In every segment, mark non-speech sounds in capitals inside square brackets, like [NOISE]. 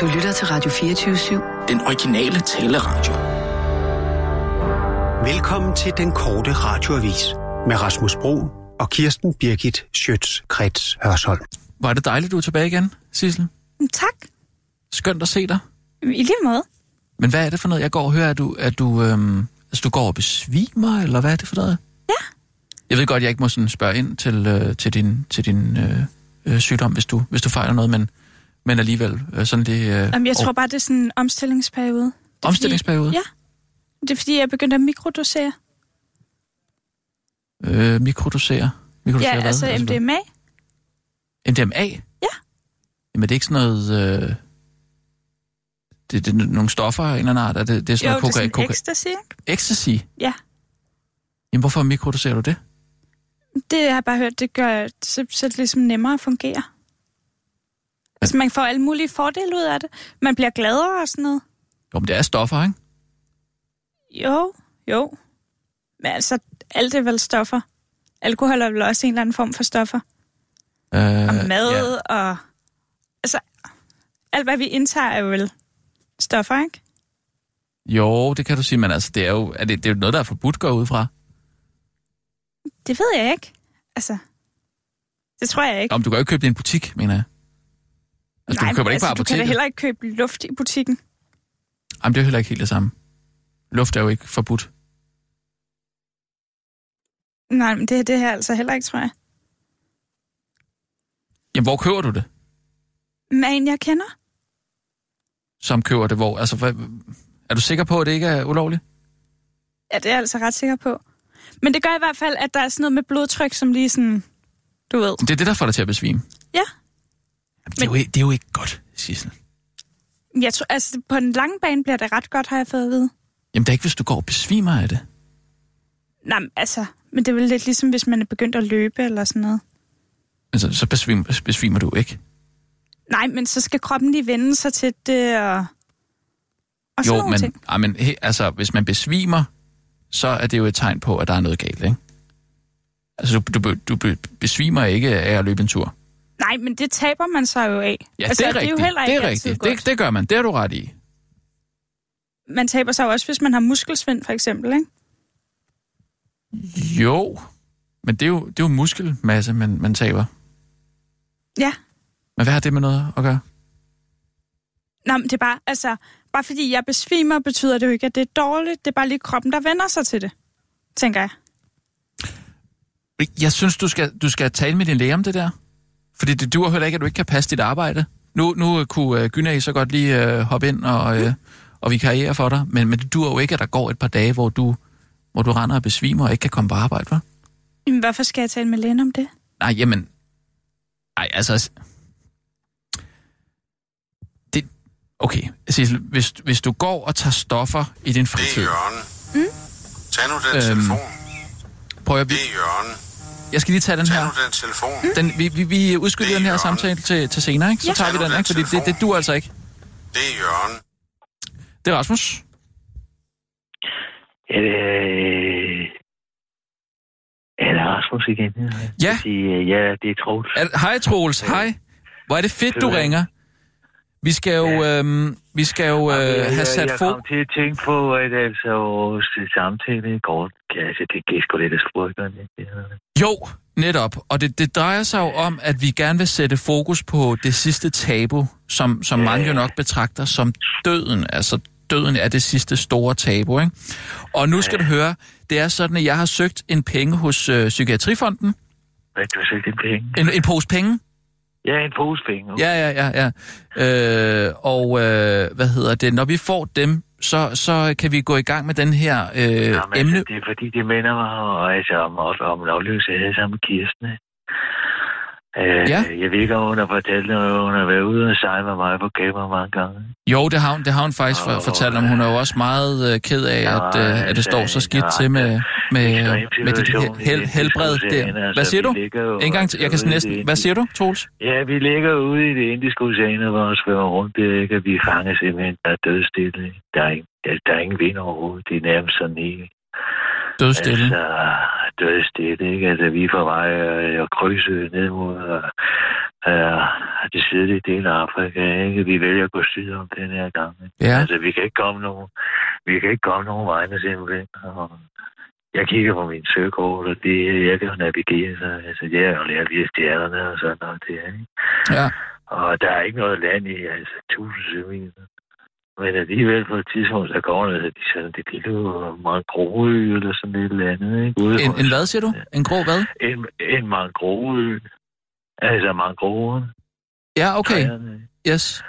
Du lytter til Radio 24-7. Den originale taleradio. Velkommen til den korte radioavis med Rasmus Bro og Kirsten Birgit Schøtz-Krets Hørsholm. Var det dejligt, du er tilbage igen, Sissel? Tak. Skønt at se dig. I lige måde. Men hvad er det for noget, jeg går og hører, at du, at du, øhm, altså, du går og besvimer, eller hvad er det for noget? Ja. Jeg ved godt, jeg ikke må sådan spørge ind til, øh, til din, til din øh, øh, sygdom, hvis du, hvis du fejler noget, men, men alligevel øh, sådan det... Øh, Jamen, jeg tror bare, det er sådan en omstillingsperiode. Det er Omstillingsperiode? Fordi, ja. Det er fordi, jeg begyndte at mikrodosere. Øh, mikrodosere? mikrodosere Ja, hvad? altså hvad? MDMA. MDMA? Ja. Jamen, det er ikke sådan noget... Øh, det, det er nogle stoffer af en eller anden art? Er det, det er sådan Jo, det er noget sådan ecstasy. ikke? ecstasy? Ja. Jamen, hvorfor mikrodoserer du det? Det har jeg bare hørt, det gør så, så er det ligesom nemmere at fungere. Altså, man får alle mulige fordele ud af det. Man bliver gladere og sådan noget. Jo, men det er stoffer, ikke? Jo, jo. Men altså, alt er vel stoffer. Alkohol er vel også en eller anden form for stoffer. Øh, Og mad Ja. og... Altså, alt hvad vi indtager er vel stoffer, ikke? Jo, det kan du sige, men altså, det er jo, er det, det er jo noget, der er forbudt går ud fra. Det ved jeg ikke. Altså, det tror jeg ikke. Om du kan jo ikke købe det i en butik, mener jeg. Altså, Nej, du køber ikke altså, du kan da apoteket. heller ikke købe luft i butikken. Jamen, det er heller ikke helt det samme. Luft er jo ikke forbudt. Nej, men det er det her altså heller ikke, tror jeg. Jamen, hvor køber du det? Men en, jeg kender? Som køber det hvor? Altså, hvad, er du sikker på, at det ikke er ulovligt? Ja, det er jeg altså ret sikker på. Men det gør i hvert fald, at der er sådan noget med blodtryk, som lige sådan... Du ved. Det er det, der får dig til at besvime. Ja. Jamen, det, er jo, ikke- det er jo ikke godt, Sissel. Jeg tror, altså, på den lange bane bliver det ret godt, har jeg fået at vide. Jamen, det er ikke, hvis du går og besvimer af det. Nej, men altså... Men det er vel lidt ligesom, hvis man er begyndt at løbe eller sådan noget. Altså, så besvimer, besvimer du ikke. Nej, men så skal kroppen lige vende sig til det og... Og sådan Jo, men, ting. ej, men he, altså, hvis man besvimer, så er det jo et tegn på, at der er noget galt, ikke? Altså, du, du, du be- besvimer ikke af at løbe en tur. Nej, men det taber man sig jo af. Ja, altså, det er det er rigtigt. jo heller det ikke er altid rigtigt. godt. Det, det gør man. Det har du ret i. Man taber sig også, hvis man har muskelsvind, for eksempel, ikke? Jo, men det er jo, det er jo muskelmasse, man, man taber. Ja. Men hvad har det med noget at gøre? Nå, men det er bare, altså, bare fordi jeg besvimer, betyder det jo ikke, at det er dårligt. Det er bare lige kroppen, der vender sig til det, tænker jeg. Jeg synes, du skal, du skal tale med din læge om det der. Fordi det duer heller ikke, at du ikke kan passe dit arbejde. Nu, nu kunne uh, Gynæ så godt lige uh, hoppe ind og, uh, og vikariere for dig, men, men det duer jo ikke, at der går et par dage, hvor du, hvor du render og besvimer og ikke kan komme på arbejde, hva'? Jamen, hvorfor skal jeg tale med lægen om det? Nej, jamen... Nej, altså... Det... Okay, Sissel, hvis, hvis du går og tager stoffer i din Det er fritid... Jørgen. Mm? Tag nu den Øhm, telefon. Prøv at... Det er Jørgen. Jeg skal lige tage den Tag her. nu den telefon. Den, vi, vi, vi udskyder er den her Jørgen. samtale til, til senere, ikke? Så Ja. tager vi den, ikke? Fordi det, det dur altså ikke. Det er Jørgen. Det er Rasmus. Er det, øh, er det Rasmus igen? Ja. Fordi, øh, ja, det er Troels. Er, hej, Troels. Hej. Hvor er det fedt, du ringer. Vi skal jo, øhm, vi skal jo øh, jeg, have sat jeg fod... kom til at tænke på, at altså, vores samtale i går, ja, altså, det gik sgu lidt af spurgeren. Jo, netop. Og det, det drejer sig jo om, at vi gerne vil sætte fokus på det sidste tabu, som, som mange jo nok betragter som døden. Altså, døden er det sidste store tabu, ikke? Og nu skal du høre, det er sådan, at jeg har søgt en penge hos øh, Psykiatrifonden. Hvad, du har søgt en penge? En, en pose penge. Ja, en pose penge. Ja, ja, ja, ja. Øh, og øh, hvad hedder det? Når vi får dem, så, så kan vi gå i gang med den her øh, Jamen, emne. altså, det er fordi, det minder mig og, altså, om, om, havde sammen med Kirsten. Øh, Ja. Jeg ved ikke, om hun har fortalt, at hun har været ude og sejle med mig på gamer mange gange. Jo, det har hun, det har hun faktisk Åh, fortalt om. Hun er jo også meget øh, ked af, Ja, at, øh, at det står så skidt ja, til med, med, med dit hel, det helbred der. altså, Hvad siger du? En gang til. Jeg kan næsten... det Hvad siger du, Troels? Ja, vi ligger ude i det indiske ocean, hvor vi svømmer rundt der, ikke? Og vi fanger simpelthen, der er dødstille. Der er, ingen, der, der er ingen vind overhovedet. Det er nærmest sådan ikke. Dødstille. Altså, dødstille, ikke? Altså, vi er på vej øh, at krydse ned mod, øh, er det sydlige del af Afrika. Ikke? Vi vælger at gå syd om den her gang. Ikke? Ja. Altså, vi kan ikke komme nogen, vi kan ikke komme nogen vegne simpelthen. Og jeg kigger på min søkort, og det, jeg kan jo navigere, så altså, jeg har jo lært via stjernerne og sådan noget. Det, ikke? Ja. Og der er ikke noget land i, altså, tusind søminer. Men alligevel på et tidspunkt, der går der, de sådan, det lille mangroveø eller sådan et eller andet, ikke? Ude En, en hvad, siger du? En grå hvad? En, en mangroveø. Altså mangroven. Ja, okay. træerne, Yes.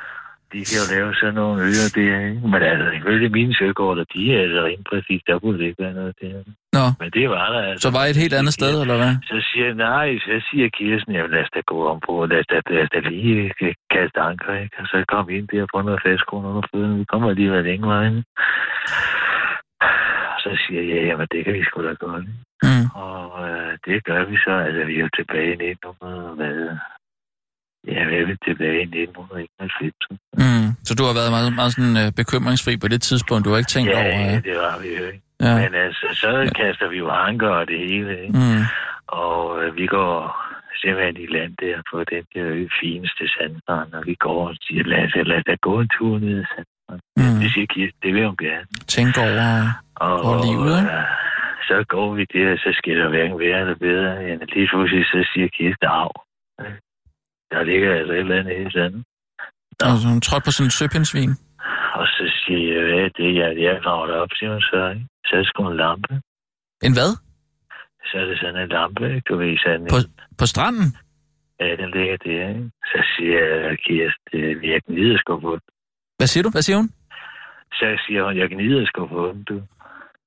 De kan jo lave sådan nogle øer der, ikke? Men altså, ifølge mine søkort, de er altså rent præcis, der burde ikke være noget der. Nå, Men det var der altså. så var I et helt andet sted, eller hvad? Så siger jeg, nej, så siger Kirsten, jamen lad os da gå om på, lad os da, lad os da lige øh, kaste anker, ikke? Og så kom vi ind der på noget fastgrund under fødderne. Vi kommer alligevel længe vejen. Og så siger jeg, jamen det kan vi sgu da godt. ikke? Mm. Og øh, det gør vi så. Altså, vi er jo tilbage i 1900, hvad? Ja, er vel tilbage i 1991. Mm. Så du har været meget, meget sådan, øh, bekymringsfri på det tidspunkt. Du har ikke tænkt over... Ja, Øh, det var vi jo ikke. ja. Men altså, så kaster vi jo anker og det hele, ikke? Mm. Og øh, vi går simpelthen i land der på den der fineste sandstrand, og vi går og siger, lad os, lad os da gå en tur ned ad sandstranden. Mm. Det siger Kirsten, det vil hun gerne. Tænk over... Og, Og livet, ikke? øh, så går vi der, så skal der hverken være eller bedre, end lige pludselig, så siger Kirsten, af. Der ligger altså et eller andet helt andet. Altså, hun trådte på sådan en søpindsvin. Og så siger jeg, er det, jeg, jeg graver det op, siger hun så, ikke? Så er det sgu en lampe. En hvad? Så er det sådan en lampe, ikke? Du ved, sådan en... På, på stranden? Ja, den ligger der, ikke? Så siger jeg, Kirsten, jeg gnider sgu på den. Hvad siger du? Hvad siger hun? Så siger hun, jeg gnider sgu på den, du.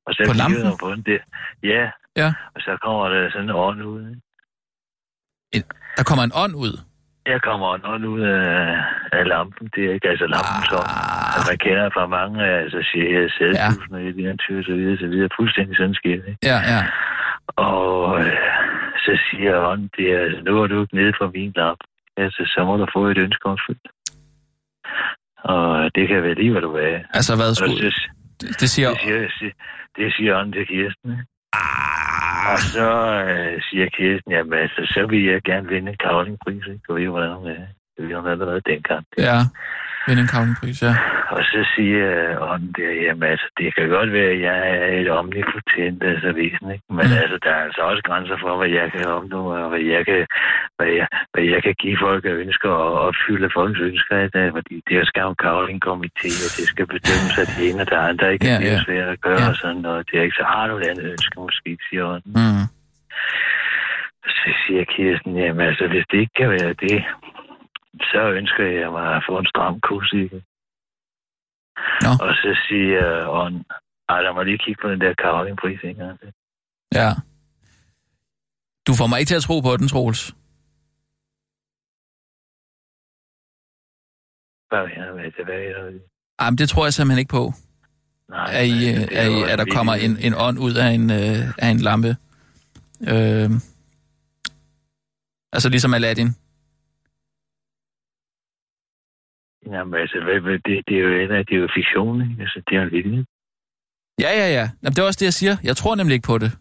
Og så På lampen? hun på den der. Ja. Ja. Og så kommer der sådan en ånd ud, ikke? Der kommer en ånd ud. Jeg kommer en ånd ud af, af lampen, det er ikke altså lampen, som Ah. man kender fra mange af, altså siger sædhusen og et eventyr og så videre, så videre, fuldstændig sådan sker det. Ja, ja. Og øh, så siger ånden, det er, altså, nu er du ikke nede for min lampe. Altså, så må du få et ønske opfyldt. Og det kan være lige, hvad du er. Altså, hvad skulle... Det, det siger... det siger, det siger ånden til Kirsten. ikke? Ah, Og så øh, siger Kirsten, jamen altså, så vil jeg gerne vinde en kavlingpris, ikke? Du ved jo, hvordan hun er. Det ved hun allerede dengang. ja. Vinde en kavlingpris, ja. Og så siger ånden der, jamen altså, det kan godt være, at jeg er et omnipotent altså væsen, ikke? Men Mm. altså, der er altså også grænser for, hvad jeg kan opnå, og hvad jeg kan, hvad jeg, hvad jeg kan give folk af ønsker, og opfylde folks ønsker i dag, fordi der skal jo en kavlingkomité, og det skal bedømmes af det ene, og der er andre, ikke? Ja, det er ja. svært at gøre, Ja. og sådan noget. Det er ikke så har du et andet ønske, måske, siger ånden. Mm. Så siger Kirsten, jamen altså, hvis det ikke kan være det, så ønsker jeg mig at få en stram kusikke. Nå. Og så siger ånden, ej, lad mig lige kigge på den der kavlingpris en gang. til." Ja. Du får mig ikke til at tro på den, Troels. Hvad er det, hvad er det? Ej, men det tror jeg simpelthen ikke på. Nej, At, I, men øh, er I, at der kommer en, en ånd ud af en, øh, af en lampe. Øh, altså ligesom Aladdin. Jamen altså, det, det, er jo, det er jo fiktion, ikke? Altså, det er jo en vildt. Ja, ja, ja. Jamen, det er også det, jeg siger. Jeg tror nemlig ikke på det.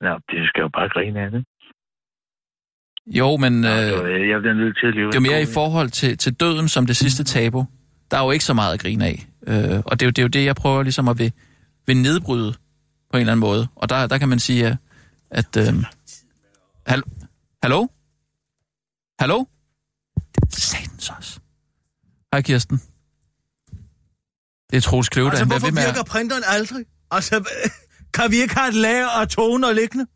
Nå, det skal jo bare grine af det. Jo, men Nå, øh, jeg bliver nødt til at leve det er mere i forhold til, til døden som det sidste tabu. Der er jo ikke så meget at grine af. Øh, og det er, jo, det er jo det, jeg prøver ligesom at vil, vil nedbryde på en eller anden måde. Og der, der kan man sige, at... at øh, hal- Hallo? Hallo? Satans også. Hej, Kirsten. Det er Troels Kløvedal. Altså, bliver hvorfor ved med virker printeren aldrig? Altså, [LAUGHS] kan vi ikke have et lager og toner liggende?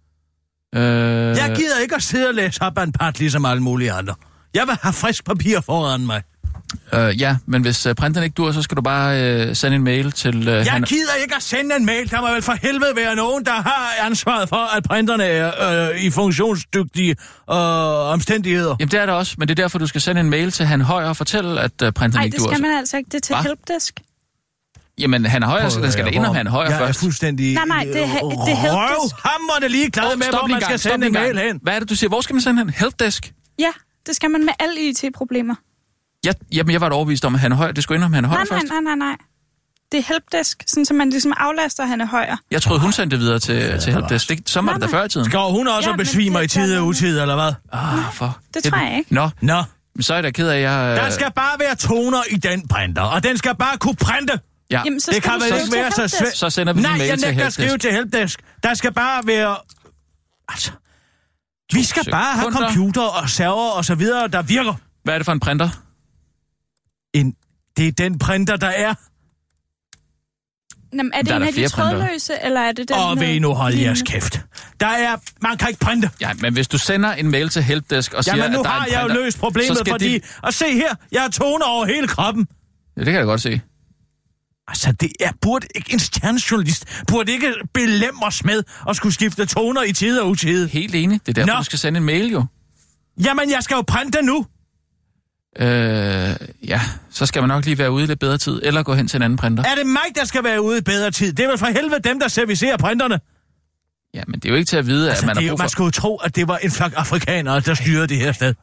Øh, Jeg gider ikke at sidde og læse op af en part, ligesom alle mulige andre. Jeg vil have frisk papir foran mig. Øh, ja, men hvis uh, printeren ikke dur, så skal du bare øh, sende en mail til... Øh, Jeg gider ikke at sende en mail. Der må vel for helvede være nogen, der har ansvaret for, at printerne er øh, i funktionsdygtige øh, omstændigheder. Jamen, det er det også, men det er derfor, du skal sende en mail til Han Højer og fortælle, at uh, printeren Nej, ikke det dur. skal man altså ikke. Det er til Hva? helpdesk. Jamen, Han Højer, så der skal da ind om Han Højer jeg først. er fuldstændig... Nej, nej, det er, det er helpdesk. Røvhammerne lige glad med, Stop hvor lige man gang, skal sende en mail hen. Hvad er det, du siger? Hvor skal man sende hen? Helpdesk? Ja, det skal man med alle IT-problemer. Jeg, jamen, jeg var da overbevist om, at Han Højer, det skulle ind om Han Højer Nej, nej, først. nej, nej, nej. det er helpdesk, sådan så man ligesom aflaster, at han er højere. Jeg troede, hun sendte det videre til, til helpdesk. Det, så var det da Nej, før i tiden. Går hun også Ja, besvimer i tid gør og utid, eller hvad? Ah, for. Det tror jeg ikke. Nå, Nå, men så er jeg da ked af, at jeg... der øh, skal bare være toner i den printer, og den skal bare kunne printe. Ja, Jamen, så Det skal kan vel ikke være så helpdesk. svært. så sender vi Nej, en jeg mail til nægter at skrive helpdesk. til helpdesk. Der skal bare være... Altså, vi skal bare have computer og server og så videre, der virker. Hvad er det for en printer? En, det er den printer, der er. Jamen, er det Der er en der af de trådløse, eller er det den Og med ved nu holde jeres kæft. Der er... Man kan ikke printe. Ja, men hvis du sender en mail til helpdesk og siger, Jamen, nu at der er har en jeg jo printer, løst så problemet, skal fordi... De... Og se her, jeg har toner over hele kroppen. Ja, det kan jeg da godt se. Altså, det er, burde ikke en stjernejournalist, burde ikke belemres med at skulle skifte toner i tid og utid. Helt enig. Det er derfor, Nå. du skal sende en mail jo. Jamen, jeg skal jo printe nu. Øh, ja, så skal man nok lige være ude i lidt bedre tid, eller gå hen til en anden printer. Er det mig, der skal være ude i bedre tid? Det er vel for helvede dem, der servicerer printerne. Ja, men det er jo ikke til at vide, Altså, at man det er har brug for... man skulle jo tro, at det var en flok afrikanere, der styrede det her sted.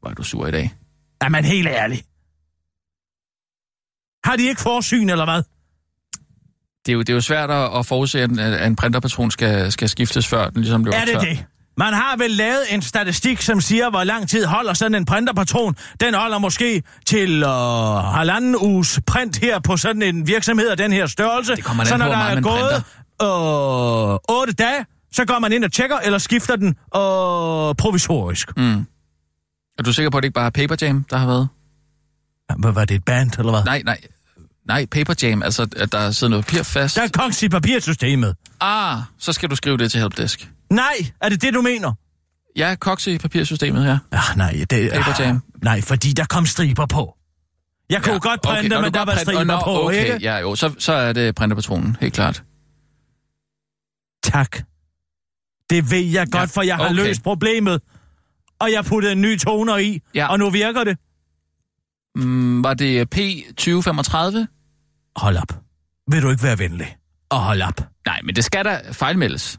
Hvor er du sur i dag? Er man helt ærlig? Har de ikke forsyn, eller hvad? Det er jo, det er jo svært at forudse, at en, at en printerpatron skal, skal skiftes, før den ligesom løber Er det tør. det? Man har vel lavet en statistik, som siger, hvor lang tid holder sådan en printerpatron. Den holder måske til øh, halvanden uges print her på sådan en virksomhed af den her størrelse. Det kommer så på, når hvor der er gået øh, 8 dage, så går man ind og tjekker, eller skifter den øh, provisorisk. Mm. Er du sikker på, at det ikke bare er Paper Jam, der har været? Hvad var det, et band, eller hvad? Nej, nej. Nej, Paper Jam, altså at der sidder noget papir fast. Der er kongs i papirsystemet. Ah, så skal du skrive det til helpdesk. Nej, er det det, du mener? Ja, koks i papirsystemet her. Ah, nej, det Jam. Nej, fordi der kom striber på. Jeg kunne ja, godt printe, okay, men der var striber Nå, på, okay, ikke? Ja, jo, så, så er det printerpatronen, helt klart. Tak. Det ved jeg godt, Ja, for jeg har okay. løst problemet. Og jeg puttede en ny toner i, Ja. og nu virker det. Mm, var det P2035? Hold op. Vil du ikke være venlig? Og hold op. Nej, men det skal da fejlmeldes.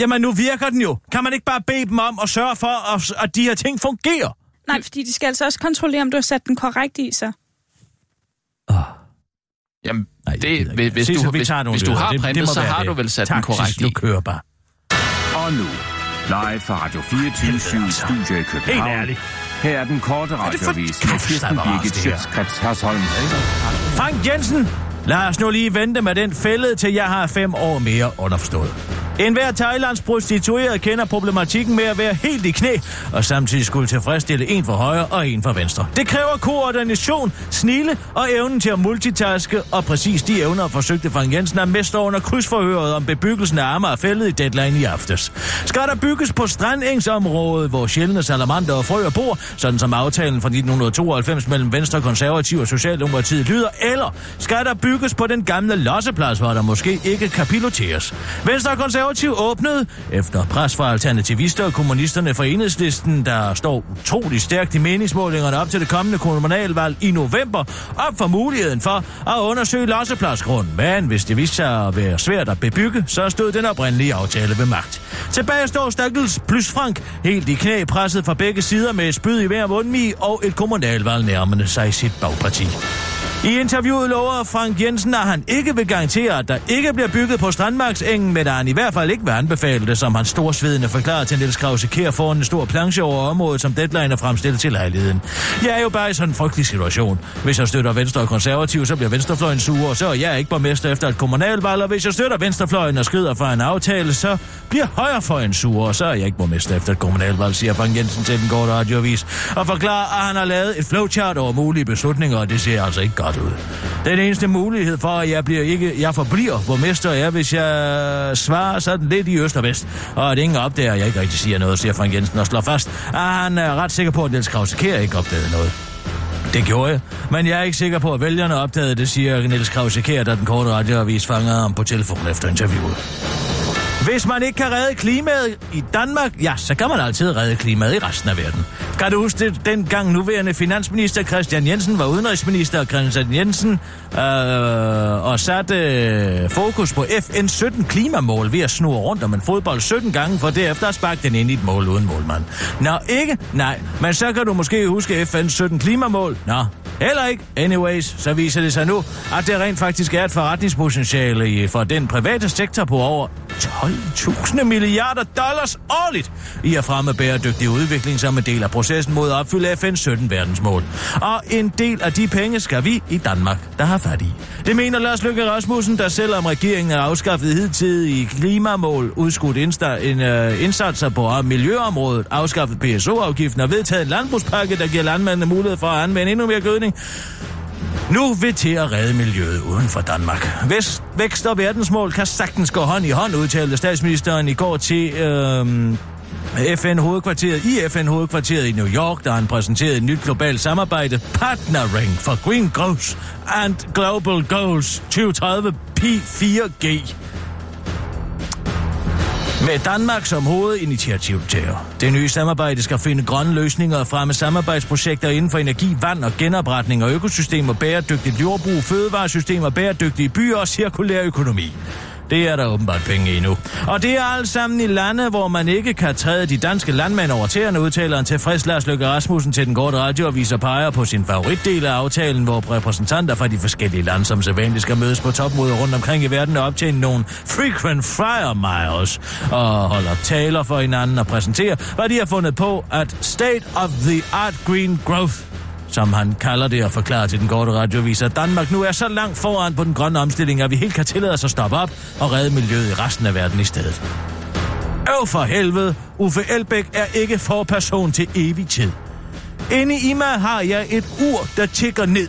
Jamen, nu virker den jo. Kan man ikke bare bede dem om at sørge for, at, at de her ting fungerer? Nej, fordi de skal altså også kontrollere, om du har sat den korrekt i sig. Jamen, Nej, det, hvis, hvis, du, vi hvis, hvis du har printet, så har det. du vel sat tak, den korrekt Sissel, du i. kører bare. Og nu, live fra Radio 24 Studio i Helt København. ærligt. Her er den korte radiovis med Kirsten Birgit? Schøtzgrads Hasholm. Frank Jensen, lad os nu lige vente med den fælde, til jeg har fem år mere underforstået. En hver Thailands prostitueret kender problematikken med at være helt i knæ, og samtidig skulle tilfredsstille en for højre og en for venstre. Det kræver koordination, snille og evnen til at multitaske, og præcis de evner forsøgte Frank Jensen at mestre under krydsforhøret om bebyggelsen af Amagerfældet i deadline i aftes. Skal der bygges på strandengsområdet, hvor sjældne salamander og frøer bor, sådan som aftalen fra 1992 mellem Venstre, Konservativ og Socialdemokratiet lyder, eller skal der bygges på den gamle losseplads, hvor der måske ikke kan piloteres? Venstre og Konservativ åbnede, efter pres fra alternativister og kommunisterne fra enhedslisten, der står utrolig stærkt i meningsmålingerne op til det kommende kommunalvalg i november, op for muligheden for at undersøge lossepladsgrunden. Men hvis det viste sig at være svært at bebygge, så stod den oprindelige aftale ved magt. Tilbage står Stakkels plus Frank, helt i knæ presset fra begge sider med et spyd i hver mundmi og et kommunalvalg nærmende sig sit bagparti. I interviewet lover Frank Jensen, at han ikke vil garantere, at der ikke bliver bygget på Strandmarksengen, men at han i hvert fald ikke vil anbefale det, som han storsvedende forklarer til Niels Krause Kær foran en stor planche over området, som deadline er fremstillet til lejligheden. Jeg er jo bare i sådan en frygtelig situation. Hvis jeg støtter Venstre og Konservativ, så bliver Venstrefløjen sure, og så er jeg ikke borgmester efter et kommunalvalg, og hvis jeg støtter Venstrefløjen og skrider fra en aftale, så bliver Højrefløjen sure, og så er jeg ikke borgmester efter et kommunalvalg, siger Frank Jensen til den korte radioavis, og forklarer, at han har lavet et flowchart over mulige beslutninger, og det ser altså ikke godt ud. Den eneste mulighed for, at jeg, bliver ikke, jeg forbliver borgmester, er, hvis jeg svarer sådan lidt i øst og vest, og at ingen opdager, at jeg ikke rigtig siger noget, siger Frank Jensen og slår fast, at han er ret sikker på, at Niels Krause Kjær ikke opdagede noget. Det gjorde jeg, men jeg er ikke sikker på, at vælgerne opdagede det, siger Niels Krause Kjær, da den korte radioavis fangede ham på telefon efter interviewet. Hvis man ikke kan redde klimaet i Danmark, ja, så kan man altid redde klimaet i resten af verden. Kan du huske det, dengang nuværende finansminister Christian Jensen var udenrigsminister Christian Jensen øh, og satte øh, fokus på FN's 17 klimamål ved at snurre rundt om en fodbold 17 gange, for derefter at sparke den ind i et mål uden målmand. Nå, ikke? Nej, men så kan du måske huske FN's 17 klimamål. Nå, Heller ikke. Anyways, så viser det sig nu, at det rent faktisk er et forretningspotentiale i- for den private sektor på over 12.000 milliarder dollars årligt i at fremme bæredygtig udvikling som en del af processen mod at opfylde FN's 17 verdensmål. Og en del af de penge skal vi i Danmark, der har fat i. Det mener Lars Løkke Rasmussen, der selvom regeringen har afskaffet hidtidige klimamål, udskudt insta- en, øh, indsatser på miljøområdet, afskaffet PSO-afgiften og vedtaget en landbrugspakke, der giver landmændene mulighed for at anvende endnu mere gødning, nu vil til at redde miljøet uden for Danmark. Vest, vækst og verdensmål kan sagtens gå hånd i hånd, udtalte statsministeren i går til Øh, FN-hovedkvarteret i FN-hovedkvarteret i New York, der han præsenterede et nyt globalt samarbejde, Partnering for Green Growth and Global Goals 2030 P4G. Med Danmark som hovedinitiativtager. Det nye samarbejde skal finde grønne løsninger og fremme samarbejdsprojekter inden for energi, vand og genopretning og økosystemer, bæredygtigt jordbrug, fødevaresystemer, bæredygtige byer og cirkulær økonomi. Det er der åbenbart penge i nu. Og det er alt sammen i lande, hvor man ikke kan træde de danske landmænd over tæerne, udtaler en tilfreds Lars Løkke Rasmussen til den korte radioavis og peger på sin favoritdel af aftalen, hvor repræsentanter fra de forskellige lande, som sædvanligt skal mødes på topmøder rundt omkring i verden og optjene nogle frequent flyer miles og holder taler for hinanden og præsenterer, hvad de har fundet på at State of the Art Green Growth som han kalder det og forklarer til den korte radiovis, at Danmark nu er så langt foran på den grønne omstilling, at vi helt kan tillade os at stoppe op og redde miljøet i resten af verden i stedet. Øv for helvede, Uffe Elbæk er ikke for person til evig tid. Inde i mig har jeg et ur, der tigger ned.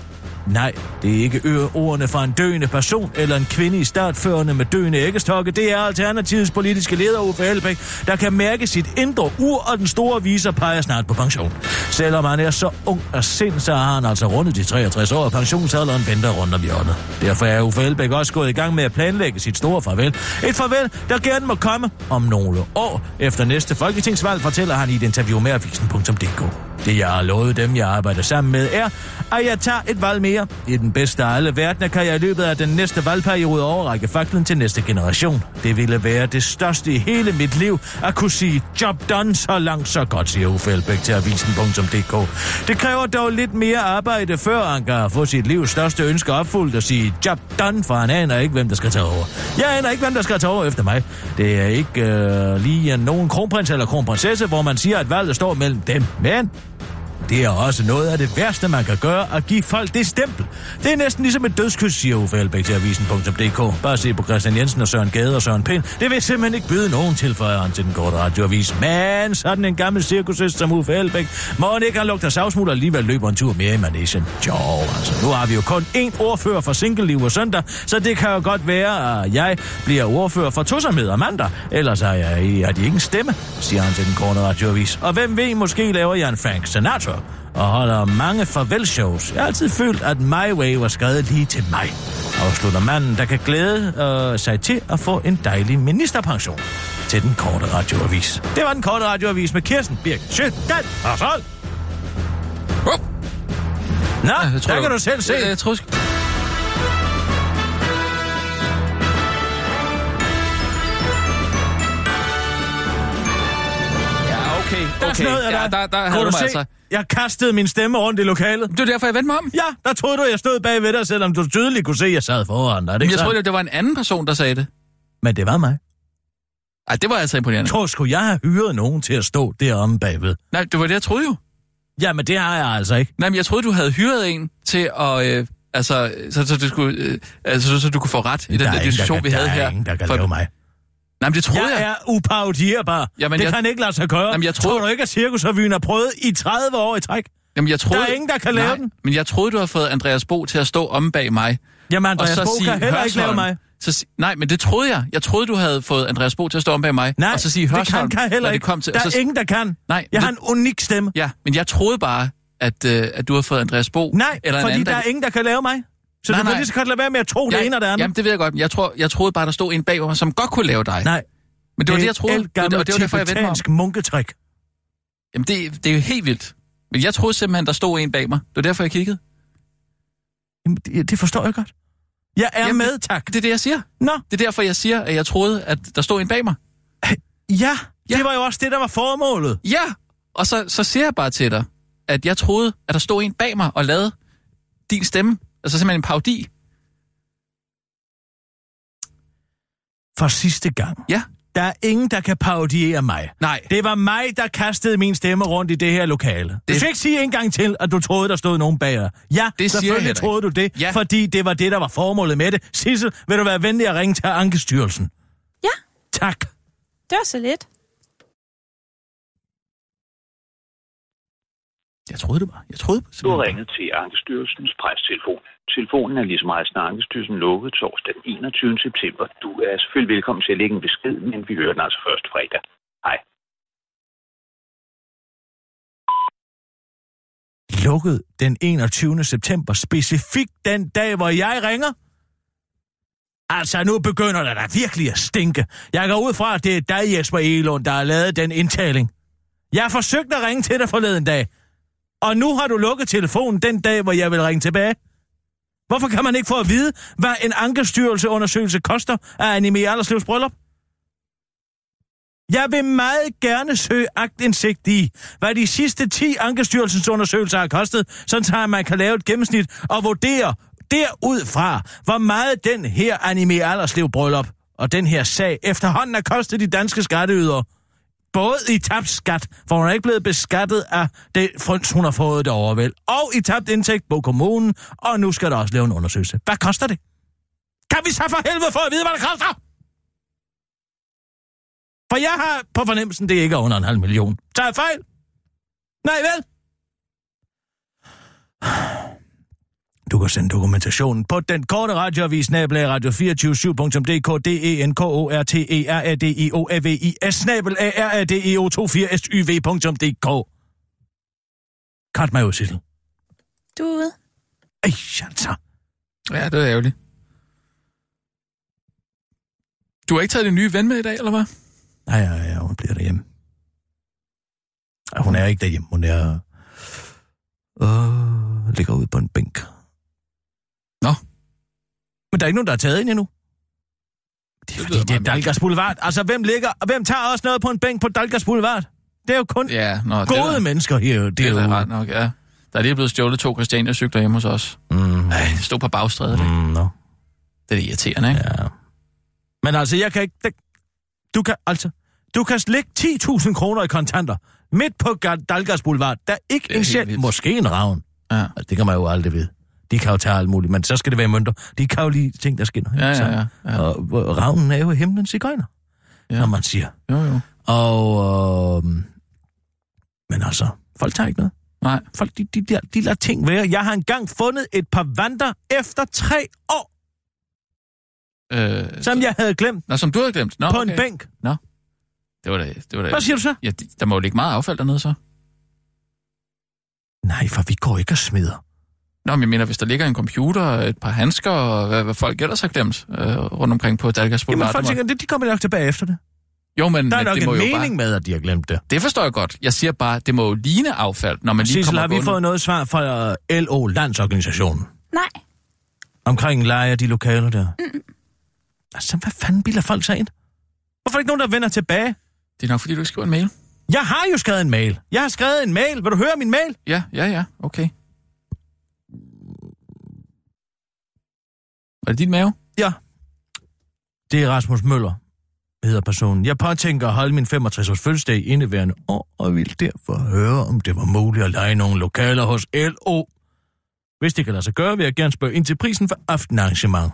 Nej, det er ikke øre ordene fra en døende person eller en kvinde i startførende med døende æggestokke. Det er Alternativets politiske leder Uffe Elbæk, der kan mærke sit indre ur, og den store viser peger snart på pension. Selvom han er så ung og sind, så har han altså rundet de 63 år, og pensionsalderen venter rundt om hjørnet. Derfor er Uffe Elbæk også gået i gang med at planlægge sit store farvel. Et farvel, der gerne må komme om nogle år. Efter næste folketingsvalg fortæller han i et interview med avisen.dk. Det, jeg har lovet dem, jeg arbejder sammen med, er, at jeg tager et valg mere. I den bedste af alle verdener kan jeg i løbet af den næste valgperiode overrække faklen til næste generation. Det ville være det største i hele mit liv, at kunne sige job done så langt så godt, siger Uffe Elbæk til avisen.dk. Det kræver dog lidt mere arbejde, før han kan få sit livs største ønske opfuldt og sige job done, for han aner ikke, hvem der skal tage over. Jeg aner ikke, hvem der skal tage over efter mig. Det er ikke øh, lige nogen kronprins eller kronprinsesse, hvor man siger, at valget står mellem dem. Men det er også noget af det værste, man kan gøre, at give folk det stempel. Det er næsten ligesom et dødskys, siger Uffe Elbæk til avisen.dk. Bare se på Christian Jensen og Søren Gade og Søren Pind. Det vil simpelthen ikke byde nogen tilføjer han til den korte radioavis. Men sådan en gammel cirkusist som Uffe Elbæk, må han ikke have lugter savsmuld og alligevel løber en tur mere i Manesien. Jo, altså, nu har vi jo kun én ordfører for single og søndag, så det kan jo godt være, at jeg bliver ordfører for tosomhed og mandag. Ellers har, jeg, har de ikke en stemme, siger han til den korte radioavis. Og hvem ved, måske laver jeg en Frank Sinatra og holder mange farvelshows. Jeg har altid følt, at My Way var skrevet lige til mig. Afslutter manden, der kan glæde øh, sig til at få en dejlig ministerpension til den korte radioavis. Det var den korte radioavis med Kirsten Birk Sjødal og Sol. Nå, jeg der tror, kan du selv se. Jeg, jeg tror, okay, Der okay. jeg ja, der, der Kunne havde du du mig se? altså... Jeg kastede min stemme rundt i lokalet. Det var derfor, jeg vendte mig om. Ja, der troede du, jeg stod bag ved dig, selvom du tydeligt kunne se, at jeg sad foran dig. Det Men jeg troede, det var en anden person, der sagde det. Men det var mig. Ej, det var altså imponerende. Tror, skulle jeg have hyret nogen til at stå deromme bagved? Nej, det var det, jeg troede jo. Ja, men det har jeg altså ikke. Nej, men jeg troede, du havde hyret en til at... Øh, altså, så, så, du skulle, øh, altså, så, så du kunne få ret i den der der, er ingen, diskussion, der kan, vi havde der her. er ingen, der kan For- lave mig. Nej, men det troede jeg. Jeg er upaudierbar. Jamen, det jeg- kan ikke lade sig gøre. Jamen, jeg troede- Tror du ikke, at Cirkusrevyen har prøvet i 30 år i træk? Jamen, jeg troede, Der er ingen, der kan lave nej, den. Men jeg troede, du havde fået Andreas Bo til at stå om bag mig. Jamen, Andreas Bo sige kan heller ikke lave mig. Så, nej, men det troede jeg. Jeg troede, du havde fået Andreas Bo til at stå om bag mig. Nej, og så sige det kan, kan heller ikke. kom til... der er så, ingen, der kan. Nej, Jeg det- har en unik stemme. Ja, men jeg troede bare, at, øh, at du havde fået Andreas Bo. Nej, eller en fordi anden, der er ingen, der kan lave mig. Så Nej, du kan lige så godt lade være med at tro det ene og det andet. Jamen, det ved jeg godt. Jeg, tror, jeg troede bare, der stod en bag mig, som godt kunne lave dig. Nej, Men det var det, jeg troede. Et Det, gammelt det var derfor, jeg vendte mig om. munketrik. Jamen, det, det er jo helt vildt. Men jeg troede simpelthen, der stod en bag mig. Det var derfor, jeg kiggede. Jamen, det, det forstår jeg godt. Jeg er Jamen, med, tak. Det er det, jeg siger. Nå, Det er derfor, jeg siger, at jeg troede, at der stod en bag mig. ja, Ja. det var jo også det, der var formålet. Ja, og så, så siger jeg bare til dig, at jeg troede, at der stod en bag mig og lavede din stemme. Altså simpelthen en parodi. For sidste gang. Ja. Der er ingen, der kan parodiere mig. Nej, Det var mig, der kastede min stemme rundt i det her lokale. Det... Du skal ikke sige en gang til, at du troede, der stod nogen bag jer. Ja, Det siger jeg selvfølgelig troede du det, Ja. fordi det var det, der var formålet med det. Sissel, vil du være venlig at ringe til Ankestyrelsen? Ja. Tak. Det var så lidt. Jeg troede det var. Jeg troede Du har simpelthen- ringet til Ankestyrelsens prestelefon. Telefonen er ligesom resten af Ankestyrelsen lukket torsdag den 21. september. Du er selvfølgelig velkommen til at lægge en besked, men vi hører den altså først fredag. Hej. Lukket den 21. september, specifikt den dag, hvor jeg ringer? Altså, nu begynder det da virkelig at stinke. Jeg går ud fra, at det er dig, Jesper Elund, der har lavet den indtaling. Jeg har forsøgt at ringe til dig forleden dag. Og nu har du lukket telefonen den dag, hvor jeg vil ringe tilbage. Hvorfor kan man ikke få at vide, hvad en ankestyrelseundersøgelse koster af Anime Alderslevs bryllup? Jeg vil meget gerne søge agtindsigt i, hvad de sidste 10 ankestyrelsens undersøgelser har kostet, sådan så man kan lave et gennemsnit og vurdere derudfra, hvor meget den her Anime Alderslev bryllup og den her sag efterhånden har kostet de danske skatteydere. Både i tabt skat, for hun er ikke blevet beskattet af det frøns, hun har fået derovre vel, og i tabt indtægt på kommunen, og nu skal der også lave en undersøgelse. Hvad koster det? Kan vi så for helvede få at vide, hvad det koster? For jeg har på fornemmelsen, det ikke er under en halv million. Tager jeg fejl? Nej vel? Du kan sende dokumentationen på den korte radioavis, nabelag radio247.dk, d e n k o r t e r a d i o a v i s nabel a r a d i o 24 s y v.dk. Kat mig ud, Sissel. Du er ude. Ej, altså. Ja, det er ærgerligt. Du har ikke taget din nye ven med i dag, eller hvad? Nej, ja, ja, hun bliver derhjemme. Ej, hun er ikke derhjemme, hun er... Øh, ligger ude på en bænk. Men der er ikke nogen, der har taget hende endnu. Det er Det fordi, det er Dalgas Boulevard. Altså, hvem ligger... og Hvem tager også noget på en bænk på Dalgas Boulevard? Det er jo kun ja, nå, det gode er, mennesker her. Det det er er jo... ret nok, ja. Der er lige blevet stjålet to Christiania-cykler hjemme hos os. Mm, Ej, det stod på bagstrædet. mm, no. Det er irriterende, ikke? Ja. Men altså, jeg kan ikke... Det, du kan altså... Du kan lægge 10.000 kroner i kontanter midt på Ga- Dalgas Boulevard. Der er ikke Det er en sjæl, måske en ravn. Ja. Altså, det kan man jo aldrig vide. De kan jo tage alt muligt, men så skal det være mønter. De kan jo lige ting, der skinner. Ja, ja, ja, ja. Og, og ravnen er jo himlens cigøjner, ja. Når man siger. Jo, jo. Og... Øh, men altså, folk tager ikke noget. Nej. Folk, de, de, de, de lader ting være. Jeg har engang fundet et par vanter efter tre år, Øh, som jeg havde glemt Nå, som du havde glemt. Nå, på okay. en bænk. Det var da... Det var da Hvad siger du så? Ja, de- der må jo ligge meget affald dernede, så. Nej, for vi går ikke og smider. Nå, men jeg mener, hvis der ligger en computer, et par handsker, og hvad, hvad folk ellers har glemt øh, rundt omkring på Dalgas Jamen, Boulevard. folk der må- tænker, de, de kommer nok tilbage efter det. jo, men, Der er men nok det en må jo mening bare... med, at de har glemt det. Det forstår jeg godt. Jeg siger bare, det må jo ligne affald, når man lige Sissel, kommer har vi gående. fået noget svar fra øh, LO, Landsorganisationen, Nej. omkring leje af de lokaler der? Mm. Altså, hvad fanden bilder folk sig ind? Hvorfor er ikke nogen, der vender tilbage? Det er nok, fordi du ikke skriver en mail. Jeg har jo skrevet en mail. Jeg har skrevet en mail. Vil du høre min mail? Ja, ja, ja. Okay. Var det din mave? Ja. Det er Rasmus Møller, hedder personen. Jeg påtænker at holde min 65-års fødselsdag i indeværende år, og vil derfor høre, om det var muligt at lege nogle lokaler hos LO. Hvis det kan lade sig gøre, vil jeg gerne spørge ind til prisen for aftenarrangement.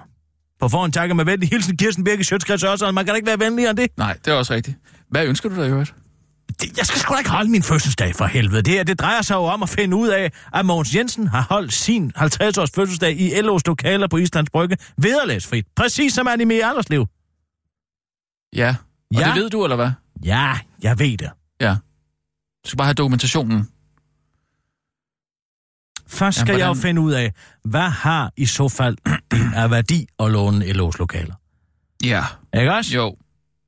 På forhånd takker med venlig hilsen Kirsten Birke Sjøtskreds også, og man kan da ikke være venligere end det. Nej, det er også rigtigt. Hvad ønsker du dig i øvrigt? Det. Jeg skal sgu da ikke holde min fødselsdag for helvede. Det her, det drejer sig jo om at finde ud af, at Mogens Jensen har holdt sin 50-års fødselsdag i LO's lokaler på Islands Brygge vederlagsfrit. Præcis som Anime Alderslev. Ja. Og Ja. det ved du, eller hvad? Ja, jeg ved det. Ja. Du skal bare have dokumentationen. Først skal Jamen, jeg jo hvordan- finde ud af, hvad har i så fald det [CLEARS THROAT] af værdi at låne LO's lokaler? Ja. Ikke også? Jo.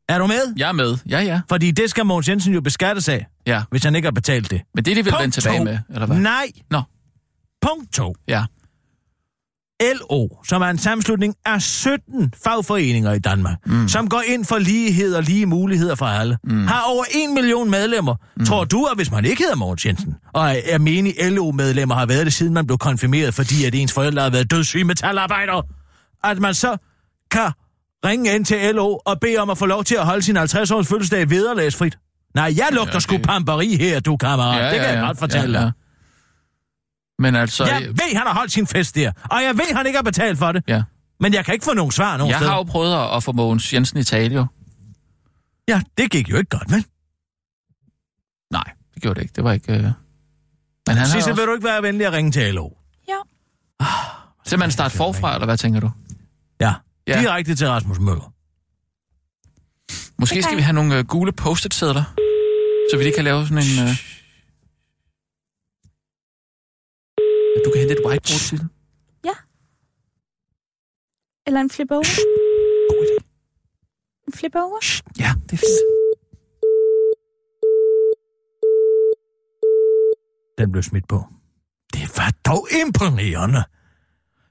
Er du med? Jeg er med. Ja, ja. Fordi det skal Mogens Jensen jo beskattes af, Ja. hvis han ikke har betalt det. Men det er de vel vendt tilbage to. med, eller hvad? Nej. Nå. Punkt 2. Ja. LO, som er en sammenslutning af 17 fagforeninger i Danmark, mm. som går ind for lighed og lige muligheder for alle, mm. har over en million medlemmer. Mm. Tror du, at hvis man ikke hedder Mogens Jensen, og er menig LO-medlemmer har været det, siden man blev konfirmeret, fordi at ens forældre har været dødssyge metalarbejdere, at man så kan ringe ind til LO og bede om at få lov til at holde sin 50-års fødselsdag vederlagsfrit? Nej, jeg lugter ja, Ja, sgu det- pamperi her, du kammerat. det kan jeg godt fortælle dig. Men altså... Jeg ved, han har holdt sin fest der, og jeg ved, han ikke har betalt for det. Ja. Men jeg kan ikke få nogen svar nogen Jeg steder. har jo prøvet at- få Mogens Jensen i tale, jo. Ja, det gik jo ikke godt, vel? Nej, det gjorde det ikke. Det var ikke... Øh... Men han har Sisse, også... vil du ikke være venlig at ringe til LO? Ja. Skal man starte forfra, eller hvad tænker du? Ja, Ja. ja. direkte til Rasmus Møller. Måske Det skal vi have nogle øh, gule post-it-sædler, så vi lige kan lave sådan en... Øh... Du kan hente et whiteboard til det. Eller en flip over. God idé. En flip over. Ja, det er fint. Den blev smidt på. Det var dog imponerende.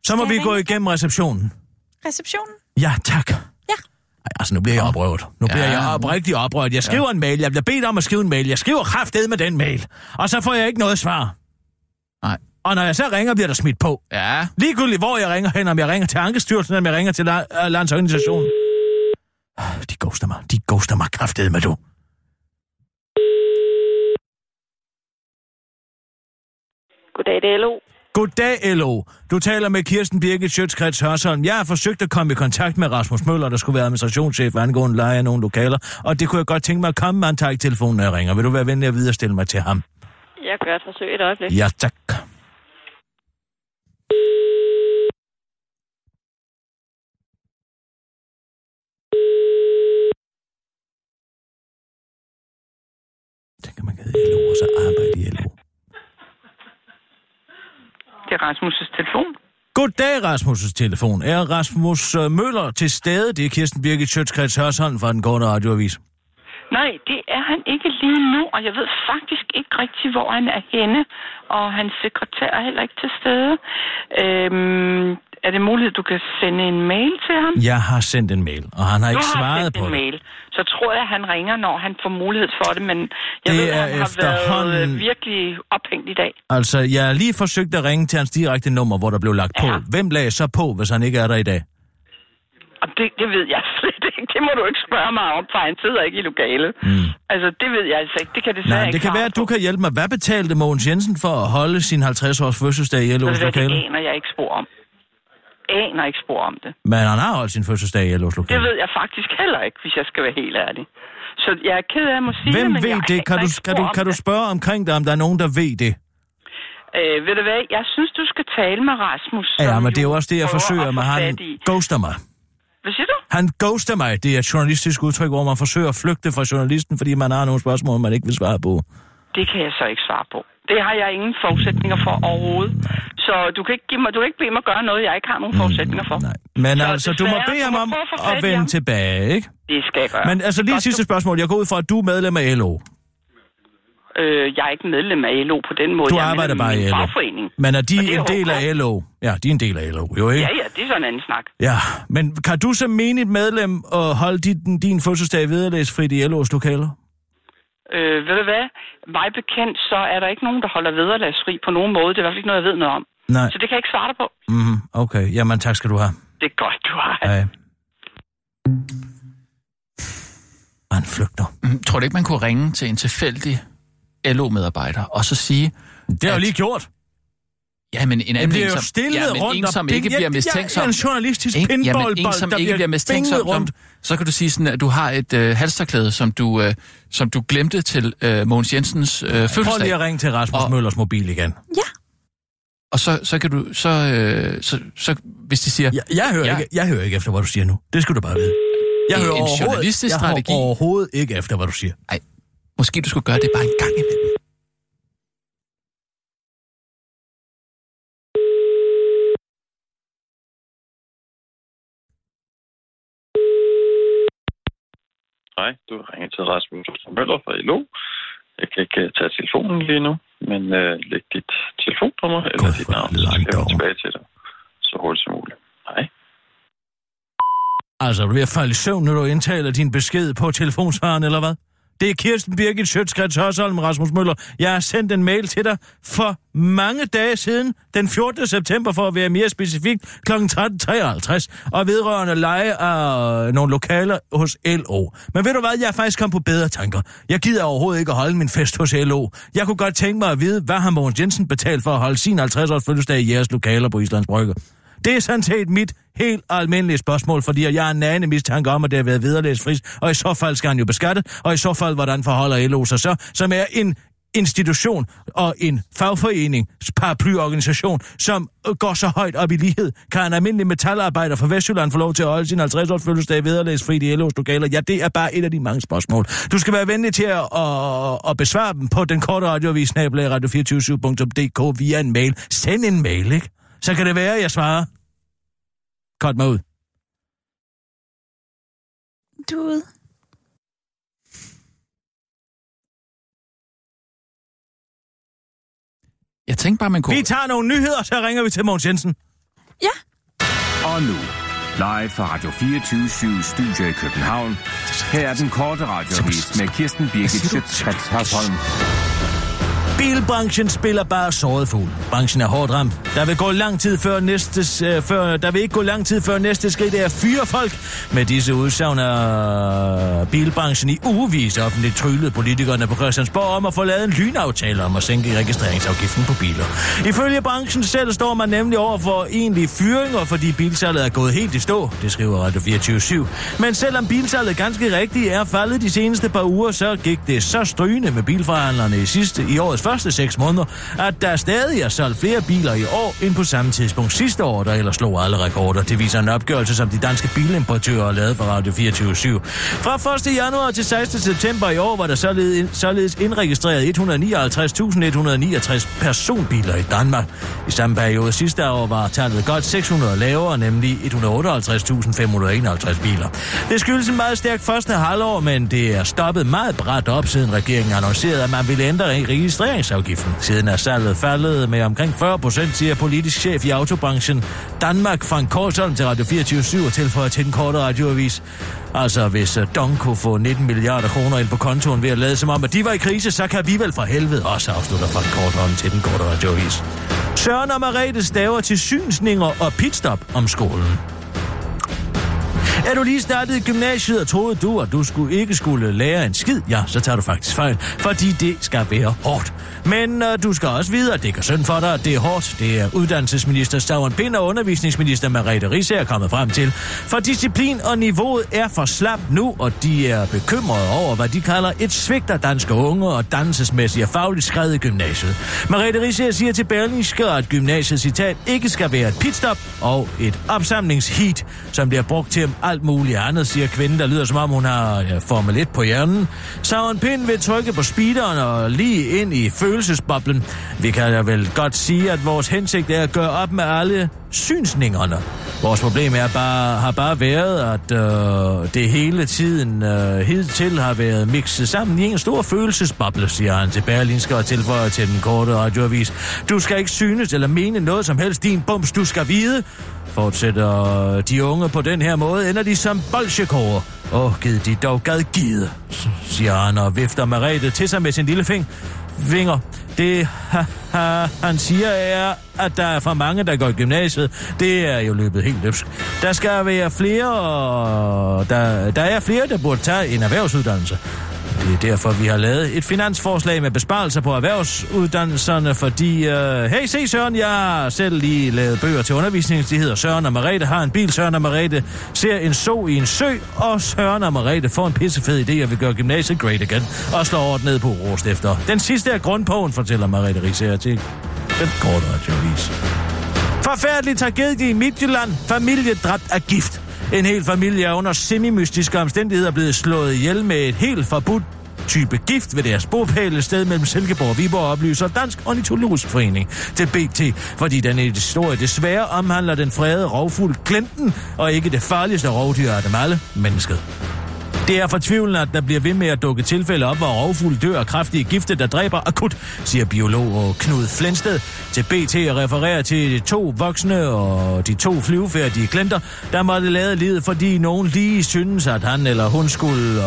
Så må Skal vi gå igennem receptionen. Receptionen. Ja, tak. Ja. Ej, altså, nu bliver jeg oprørt. Nu bliver Ja. jeg oprigtigt oprørt. Jeg skriver en mail. Jeg bliver bedt om at skrive en mail. Jeg skriver kraftedet med den mail. Og så får jeg ikke noget svar. Nej. Og når jeg så ringer, bliver der smidt på. Ja, Ligegyldigt hvor jeg ringer hen, om jeg ringer til Ankestyrelsen, eller om jeg ringer til la- øh, landsorganisationen. De ghoster mig. De ghoster mig kraftedet med du. Goddag, det er LO. Goddag, LO. Du taler med Kirsten Birgit Sjøtskrets Hørsholm. Jeg har forsøgt at komme i kontakt med Rasmus Møller, der skulle være administrationschef angående leje af nogle lokaler, og det kunne jeg godt tænke mig at komme med en tak telefon, når jeg ringer. Vil du være venlig at viderestille mig til ham? Jeg gør et forsøg et øjeblik. Ja, tak. Tænker, man kan hedde LO, og så arbejde i LO. Det er Rasmus' telefon. Goddag, Rasmus' telefon. Er Rasmus øh, Møller til stede? Det er Kirsten Birgit Sjøtskrets Hørsholm fra den korte radioavis. Nej, det er han ikke lige nu, og jeg ved faktisk ikke rigtig, hvor han er henne. Og hans sekretær er heller ikke til stede. Øhm, er det muligt, at du kan sende en mail til ham? Jeg har sendt en mail, og han har du ikke har svaret sendt på en det. mail. Så tror jeg, at han ringer, når han får mulighed for det, men jeg Det ved, at han har været øh, virkelig ophængt i dag. Altså, jeg har lige forsøgt at ringe til hans direkte nummer, hvor der blev lagt på. Ja. Hvem lagde så på, hvis han ikke er der i dag? Og det, det ved jeg [LAUGHS] slet ikke. Det må du ikke spørge mig om, for han sidder ikke i lokalet. Mm. Altså, det ved jeg altså ikke. Det kan det Nej, det kan være, at du kan hjælpe mig. Hvad betalte Mogens Jensen for at holde sin 50-års fødselsdag i LO's Det, det lokale? aner jeg ikke spor om. Aner ikke spor om det. Men han har holdt sin fødselsdag i LO's Det ved jeg faktisk heller ikke, hvis jeg skal være helt ærlig. Så jeg er ked af at må sige Hvem det, men ved jeg det? Kan du, kan, du, kan du det. spørge omkring dig, om der er nogen, der ved det? Øh, ved du hvad? Jeg synes, du skal tale med Rasmus. Ja, men det er jo også det, jeg forsøger, få han ghoster mig. Hvad siger du? Han ghoster mig. Det er et journalistisk udtryk, hvor man forsøger at flygte fra journalisten, fordi man har nogle spørgsmål, man ikke vil svare på. Det kan jeg så ikke svare på. Det har jeg ingen forudsætninger for overhovedet. Så du kan ikke, give mig, du kan ikke bede mig gøre noget, jeg ikke har nogen forudsætninger for. Nej. Men Så altså, du må bede ham om at at vende ham. tilbage, ikke? Det skal jeg gøre. Men altså lige sidste spørgsmål. Jeg går ud fra, at du er medlem af LO. Øh, jeg er ikke medlem af LO på den måde. Du jeg er arbejder bare i LO. fagforening. Men er de er en del af. LO? Ja, de er en del af LO, jo ikke? Ja, ja, det er sådan en anden snak. Ja, men kan du som menigt medlem og holde din, din fødselsdag vederlagsfrit i LO's lokaler? Øh, ved du hvad? Mig bekendt, så er der ikke nogen, der holder vederlagsfri på nogen måde. Det er i hvert fald ikke noget, jeg ved noget om. Nej. Så det kan jeg ikke svare dig på. Mhm, okay. Jamen, tak skal du have. Det er godt, du har. Hej. Han flygter. Mm, Tror du ikke, man kunne ringe til en tilfældig LO-medarbejder og så sige... Det har jeg at- lige gjort. Ja, men en Det anden bliver en, jo som, stillet ja, men rundt en, som ikke Ja, bliver ja, mistænksom. ja, en journalistisk Ikke? Jamen, pinballbold, en, som der ikke bliver mistænksom. rundt. Som, så kan du sige sådan, at du har et øh, halsterklæde, som du, øh, som du glemte til øh, Mogens Jensens øh, Prøv lige fødselsdag. at ringe til Rasmus Og- Møllers mobil igen. Og så, så kan du... Så, øh, så, så, hvis de siger... Jeg, jeg, hører Ja. ikke, jeg hører ikke efter, hvad du siger nu. Det skal du bare vide. Jeg En- hører en overhovedet, journalistisk jeg strategi. hører overhovedet ikke efter, hvad du siger. Måske du skulle gøre det bare en gang imellem. Hej, du har ringet til Rasmus Møller fra LO. Jeg kan ikke øh, tage telefonen lige nu, men øh, læg dit telefonnummer eller dit navn, så skal jeg tilbage til dig så hurtigt som muligt. Hej. Altså, er du ved at falde i søvn, når du indtaler din besked på telefonsvaren, eller hvad? Det er Kirsten Birgit Sjøtskrets Hørsholm, Rasmus Møller. Jeg har sendt en mail til dig for mange dage siden, den 14. september, for at være mere specifikt, kl. 13.53, og vedrørende leje af nogle lokaler hos LO. Men ved du hvad, jeg er faktisk kommet på bedre tanker. Jeg gider overhovedet ikke at holde min fest hos LO. Jeg kunne godt tænke mig at vide, hvad har Mogens Jensen betalt for at holde sin 50-års fødselsdag i jeres lokaler på Islands Brygge. Det er sådan set mit helt almindelige spørgsmål, fordi jeg har en nane mistanke om, at det har været vederlæsfris, og i så fald skal han jo beskatte, og i så fald, hvordan forholder LO sig så, som er en institution og en fagforening, paraplyorganisation, som øh, går så højt op i lighed. Kan en almindelig metalarbejder fra Vestjylland få lov til at holde sin 50-års fødselsdag fri i LO's lokaler? Ja, det er bare et af de mange spørgsmål. Du skal være venlig til at, at, at besvare dem på den korte radioavis, radio247.dk via en mail. Send en mail, ikke? Så kan det være, at jeg svarer. Kort mig ud. Du ude. Jeg tænkte bare, man kunne... Vi tager nogle nyheder, så ringer vi til Mogens Jensen. Ja. Og nu, live fra Radio 24 Studio i København. Her er den korte radiovis med Kirsten Birgit Schøtzgrads Hasholm. Bilbranchen spiller bare såret fugl. Branchen er hårdt ramt. Der vil, gå lang tid før næste, øh, før, der vil ikke gå lang tid før næste skridt er at fyre folk. Med disse udsagn er bilbranchen i ugevis offentligt tryllet politikerne på Christiansborg om at få lavet en lynaftale om at sænke registreringsafgiften på biler. Ifølge branchen selv står man nemlig over for egentlige fyringer, fordi bilsalget er gået helt i stå, det skriver Radio 24 Men selvom bilsalget ganske rigtigt er faldet de seneste par uger, så gik det så strygende med bilforhandlerne i sidste i årets første seks måneder, at der stadig er solgt flere biler i år end på samme tidspunkt sidste år, der ellers slog alle rekorder. Det viser en opgørelse, som de danske bilimportører har lavet for Radio 24 Fra 1. januar til 16. september i år var der således, indregistreret 159.169 personbiler i Danmark. I samme periode sidste år var tallet godt 600 lavere, nemlig 158.551 biler. Det skyldes en meget stærk første halvår, men det er stoppet meget bræt op, siden regeringen annoncerede, at man ville ændre registreringsafgiften. Siden er salget faldet med omkring 40 procent, siger politisk chef i autobranchen Danmark, Frank Korsholm til Radio 24 og tilføjer til den korte radioavis. Altså, hvis øh, Dong kunne få 19 milliarder kroner ind på kontoen ved at lade som om, at de var i krise, så kan vi vel for helvede også afslutte Frank Korsholm til den korte radioavis. Søren og Marete staver til synsninger og pitstop om skolen. Er du lige startet i gymnasiet og troede du, at du skulle ikke skulle lære en skid, ja, så tager du faktisk fejl, fordi det skal være hårdt. Men uh, du skal også vide, at det kan synd for dig, at det er hårdt. Det er uddannelsesminister Stavren Pind og undervisningsminister Merete Risse er kommet frem til. For disciplin og niveauet er for slapt nu, og de er bekymrede over, hvad de kalder et svigt af danske unge og dansesmæssige og fagligt skred i gymnasiet. Merete Risse siger til Berlingske, at gymnasiet citat ikke skal være et pitstop og et opsamlingsheat, som bliver brugt til alt muligt andet, siger kvinden, der lyder som om hun har ja, Formel 1 på hjernen. Stavren Pind vil trykke på speederen og lige ind i følelsesboblen. Vi kan da vel godt sige, at vores hensigt er at gøre op med alle synsningerne. Vores problem er bare, har bare været, at øh, det hele tiden øh, hidtil har været mixet sammen i en stor følelsesboble, siger han til Berlinske og tilføjer til den korte radioavis. Du skal ikke synes eller mene noget som helst, din bums, du skal vide. Fortsætter de unge på den her måde, ender de som bolsjekorer. Åh, oh, gid de dog gad gide, siger han og vifter Merete til sig med sin lille fing. Vinger. Det ha, [LAUGHS] ha, han siger er, at der er for mange, der går i gymnasiet. Det er jo løbet helt løbsk. Der skal være flere, og der, der er flere, der burde tage en erhvervsuddannelse. Det er derfor, vi har lavet et finansforslag med besparelser på erhvervsuddannelserne, fordi, øh, hey, se Søren, jeg har selv lige lavet bøger til undervisning. De hedder Søren og Marete har en bil. Søren og Marete ser en so i en sø, og Søren og Marete får en pissefed idé at vi gør gymnasiet great again, og slår over ned på rost efter. Den sidste er grundpogen, fortæller Marete Risager til den korte radioavis. Forfærdelig tragedie i Midtjylland. Familie dræbt af gift. En hel familie er under semimystiske omstændigheder blevet slået ihjel med et helt forbudt type gift ved deres bopæl sted mellem Silkeborg og Viborg oplyser Dansk Ornitologisk Forening til BT, fordi den historie desværre omhandler den fredede rovfugl Glenten og ikke det farligste rovdyr af dem alle, mennesket. Det er fortvivlende, at der bliver ved med at dukke tilfælde op, hvor rovfugle dør af kraftige gifte, der dræber akut, siger biolog Knud Flensted til BT og refererer til de to voksne og de to flyvefærdige glenter, der måtte lade livet, fordi nogen lige synes, at han eller hun skulle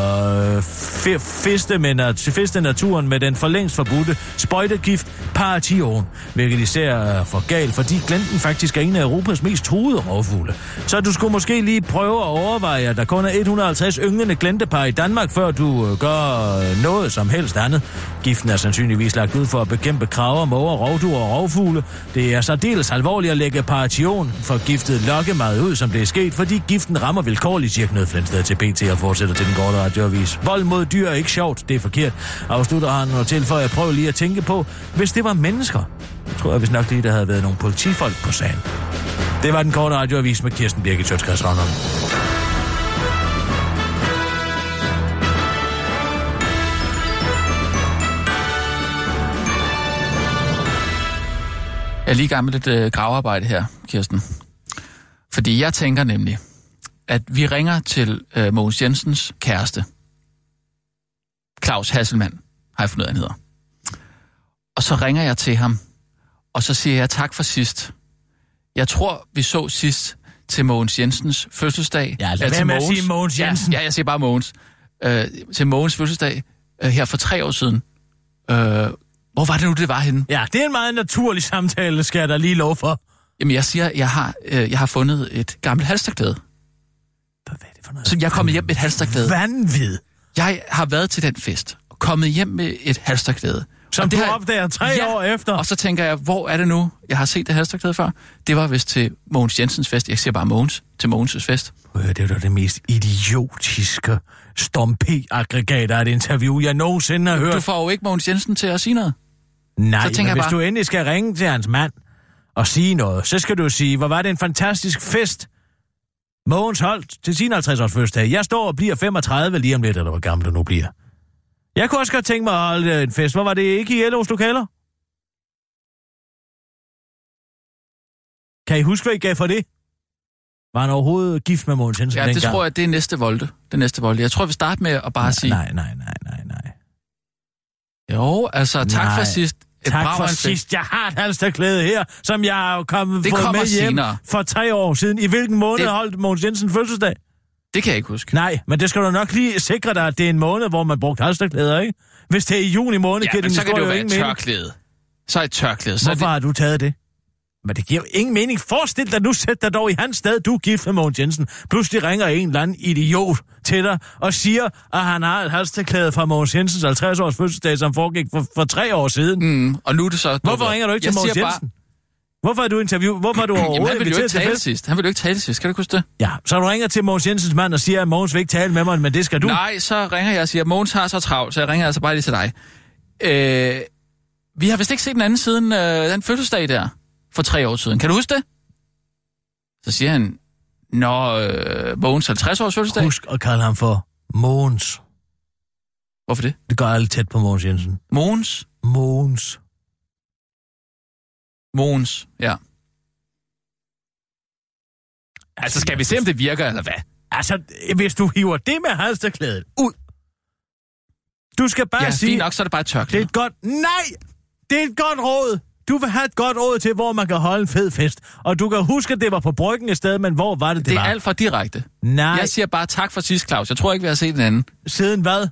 øh, fiste, med nat- fiste naturen med den for længst forbudte sprøjtegift Paration, hvilket især er for galt, fordi glenten faktisk er en af Europas mest truede rovfugle. Så du skulle måske lige prøve at overveje, at der kun er 150 ynglende glentepar i Danmark, før du øh, gør øh, noget som helst andet. Giften er sandsynligvis lagt ud for at bekæmpe kraver, måger, rovduer og rovfugle. Det er så dels alvorligt at lægge paration for giftet lokkemad ud, som det er sket, fordi giften rammer vilkårligt, siger Knud Flindsted til BT og fortsætter til den korte radioavis. Vold mod dyr er ikke sjovt, det er forkert. Afslutter han og tilføjer, jeg prøver lige at tænke på, hvis det var mennesker, Jeg tror jeg hvis nok lige, der havde været nogle politifolk på sagen. Det var den korte radioavis med Kirsten Birgit Sjøtskreds Jeg er lige i gang med lidt øh, gravearbejde her, Kirsten. Fordi jeg tænker nemlig, at vi ringer til øh, Mogens Jensens kæreste. Claus Hasselmann, har jeg fundet han hedder. Og så ringer jeg til ham, og så siger jeg tak for sidst. Jeg tror, vi så sidst til Mogens Jensens fødselsdag. Ja, lad til være med at sige Mogens Jensen. Ja, ja, jeg siger bare Mogens. Øh, til Mogens fødselsdag øh, her for tre år siden. Øh, hvor var det nu, det var henne? Ja, det er en meget naturlig samtale, skal jeg da lige lov for. Jamen, jeg siger, jeg har, øh, jeg har fundet et gammelt halsterklæde. Hvad er det for noget? Så jeg er kommet hjem med et halsterklæde. Vanvid. Jeg har været til den fest, og kommet hjem med et halsterklæde. Som Og du det har- opdager tre Ja, år efter. Og så tænker jeg, hvor er det nu? Jeg har set det halsterklæde før. Det var vist til Mogens Jensens fest. Jeg siger bare Mogens til Mogens' fest. Øh, Det er da det mest idiotiske stompe-aggregat af et interview, jeg nogensinde har hørt. Du får jo ikke Mogens Jensen til at sige noget. Nej, Så tænker jeg hvis bare- du endelig skal ringe til hans mand og sige noget, så skal du sige, hvor var det en fantastisk fest, Mogens holdt til sin 50-års fødselsdag. Jeg står og bliver 35 lige om lidt, eller hvor gammel du nu bliver. Jeg kunne også godt tænke mig at holde øh, en fest. Hvor var det ikke i LO's lokaler? Kan I huske, hvad I gav for det? Var han overhovedet gift med Mogens Jensen Ja, det dengang? tror jeg, det er næste volde. Det næste volde. Jeg tror, vi starter med at bare nej, sige... Nej, nej, nej, nej, nej. Jo, altså tak Nej. for sidst. Et Tak for sidst. Jeg har et halsterklæde her, som jeg har kommet Det fået med hjem senere. for tre år siden. I hvilken måned Det- det... holdt Mogens Jensen fødselsdag? Det kan jeg ikke huske. Nej, men det skal du nok lige sikre dig, at det er en måned, hvor man brugte halsterklæder, ikke? Hvis det er i juni måned, Ja, men din så kan det jo være et tørklæde. Så et tørklæde. Så Hvorfor det, har du taget det? Men det giver ingen mening. Forestil dig nu, sæt dig dog i hans sted, du er gift med Mogens Jensen. Pludselig ringer en eller anden idiot til dig og siger, at han har et halsterklæde fra Mogens Jensens 50-års fødselsdag, som foregik for, for tre år siden. mm, og nu er det så... Hvorfor ringer du ikke Jeg til Mogens siger bare- Jensen? Hvorfor er du interview? Hvorfor er du [CLEARS THROAT] Jamen, overhovedet han ville jo ikke tale sidst. Han ville jo ikke tale sidst. Kan du huske det? Ja, så du ringer til Mogens Jensens mand og siger, at Mogens vil ikke tale med mig, men det skal du. Nej, så ringer jeg og siger, at Mogens har så travlt, så jeg ringer altså bare lige til dig. Øh, vi har vist ikke set den anden siden øh, den fødselsdag der, for tre år siden. Kan du huske det? Så siger han, Nå, øh, Mogens 50-års fødselsdag. Husk at kalde ham for Mogens. Hvorfor det? Det går aldrig tæt på Mogens Jensen. Mogens? Mogens. Mogens, ja. Altså, skal vi se, om det virker, eller hvad? Altså, hvis du hiver det med halsterklædet ud. Du skal bare Ja, sige, fint nok, så er det bare et det er tørklæde. et godt... Nej! Det er et godt råd. Du vil have et godt råd til, hvor man kan holde en fed fest. Og du kan huske, at det var på bryggen et sted, men hvor var det, det, Det er var? alt for direkte. Nej, Jeg siger bare tak for sidst, Claus. Jeg tror ikke, vi har set den anden. siden hvad?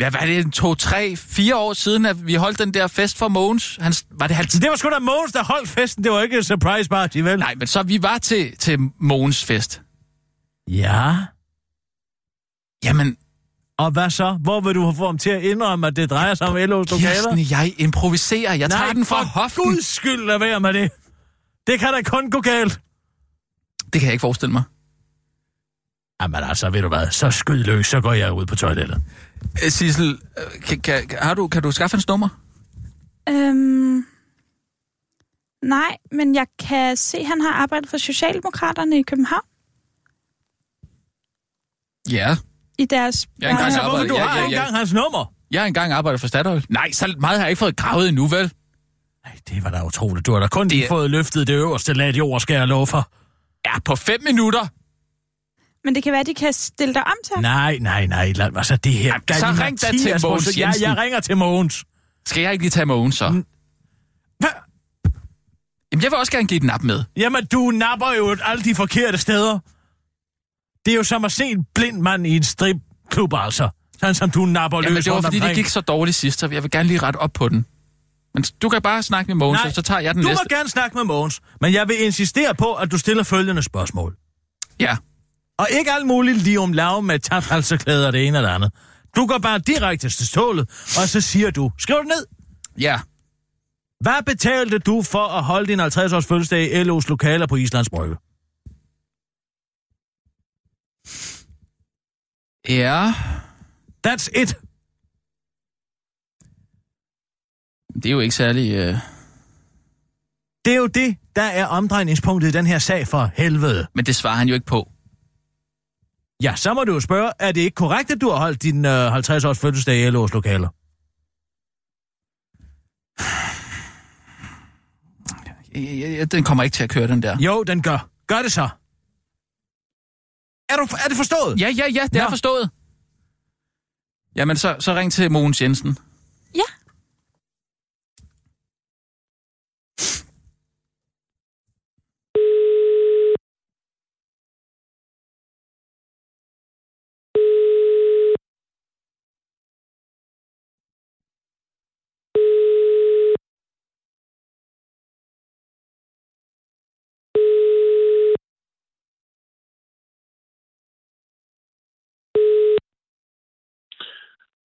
Ja, hvad er det, en to, tre, fire år siden, at vi holdt den der fest for Mogens? Han, var det 50? Det var sgu da Mogens, der holdt festen. Det var ikke et surprise party, vel? Nej, men så vi var til, til Mogens fest. Ja. Jamen, Og hvad så? Hvor vil du få ham til at indrømme, at det drejer sig om LO's lokaler? Kirsten, jeg improviserer. Jeg tager Nej, den fra for hoften. guds skyld, lad være med det. Det kan da kun gå galt. Det kan jeg ikke forestille mig. Jamen altså, ved du hvad, så skyd løs, så går jeg ud på toilettet. Øh, Sissel, øh, kan, kan, kan, har du, kan du skaffe hans nummer? Øhm, nej, men jeg kan se, at han har arbejdet for Socialdemokraterne i København. Ja. I deres... Jeg er engang arbejdet- du har ja, ikke ja. engang hans nummer? Jeg har engang arbejdet for Statoil. Nej, så meget har jeg ikke fået gravet endnu, vel? Nej, det var da utroligt. Du har da kun Det lige fået løftet det øverste lag jord, skal jeg love for. Ja, på fem minutter. Men det kan være, at de kan stille dig om til. Nej, nej, nej. Lad, altså det her... Jamen, så ring da til Mogens hvor- jeg, Jensen. jeg ringer til Mogens. Skal jeg ikke lige tage Mogens så? Hvad? Jamen, jeg vil også gerne give et nap med. Jamen, du napper jo alle de forkerte steder. Det er jo som at se en blind mand i en stripklub, altså. Sådan som du napper løs Jamen, det var fordi, det omkring. gik så dårligt sidst, så jeg vil gerne lige rette op på den. Men du kan bare snakke med Mogens, Nej, og så tager jeg den du næste. må gerne snakke med Mogens, men jeg vil insistere på, at du stiller følgende spørgsmål. Ja. Og ikke alt muligt lige om lav med taphalseklæder og det ene og det andet. Du går bare direkte til stålet, og så siger du, skriv det ned. Ja. Hvad betalte du for at holde din 50-års fødselsdag i LO's lokaler på Islands Brygge? Ja. That's it. Det er jo ikke særlig... Øh... Det er jo det, der er omdrejningspunktet i den her sag for helvede. Men det svarer han jo ikke på. Ja, så må du jo spørge, er det ikke korrekt, at du har holdt din øh, 50-års fødselsdag i LO's lokaler? [SIGHS] Den kommer ikke til at køre, den der. Jo, den gør. Gør det så. Er, du, er det forstået? Ja, ja, ja, det er Nå. forstået. Jamen, så, så ring til Mogens Jensen. Ja.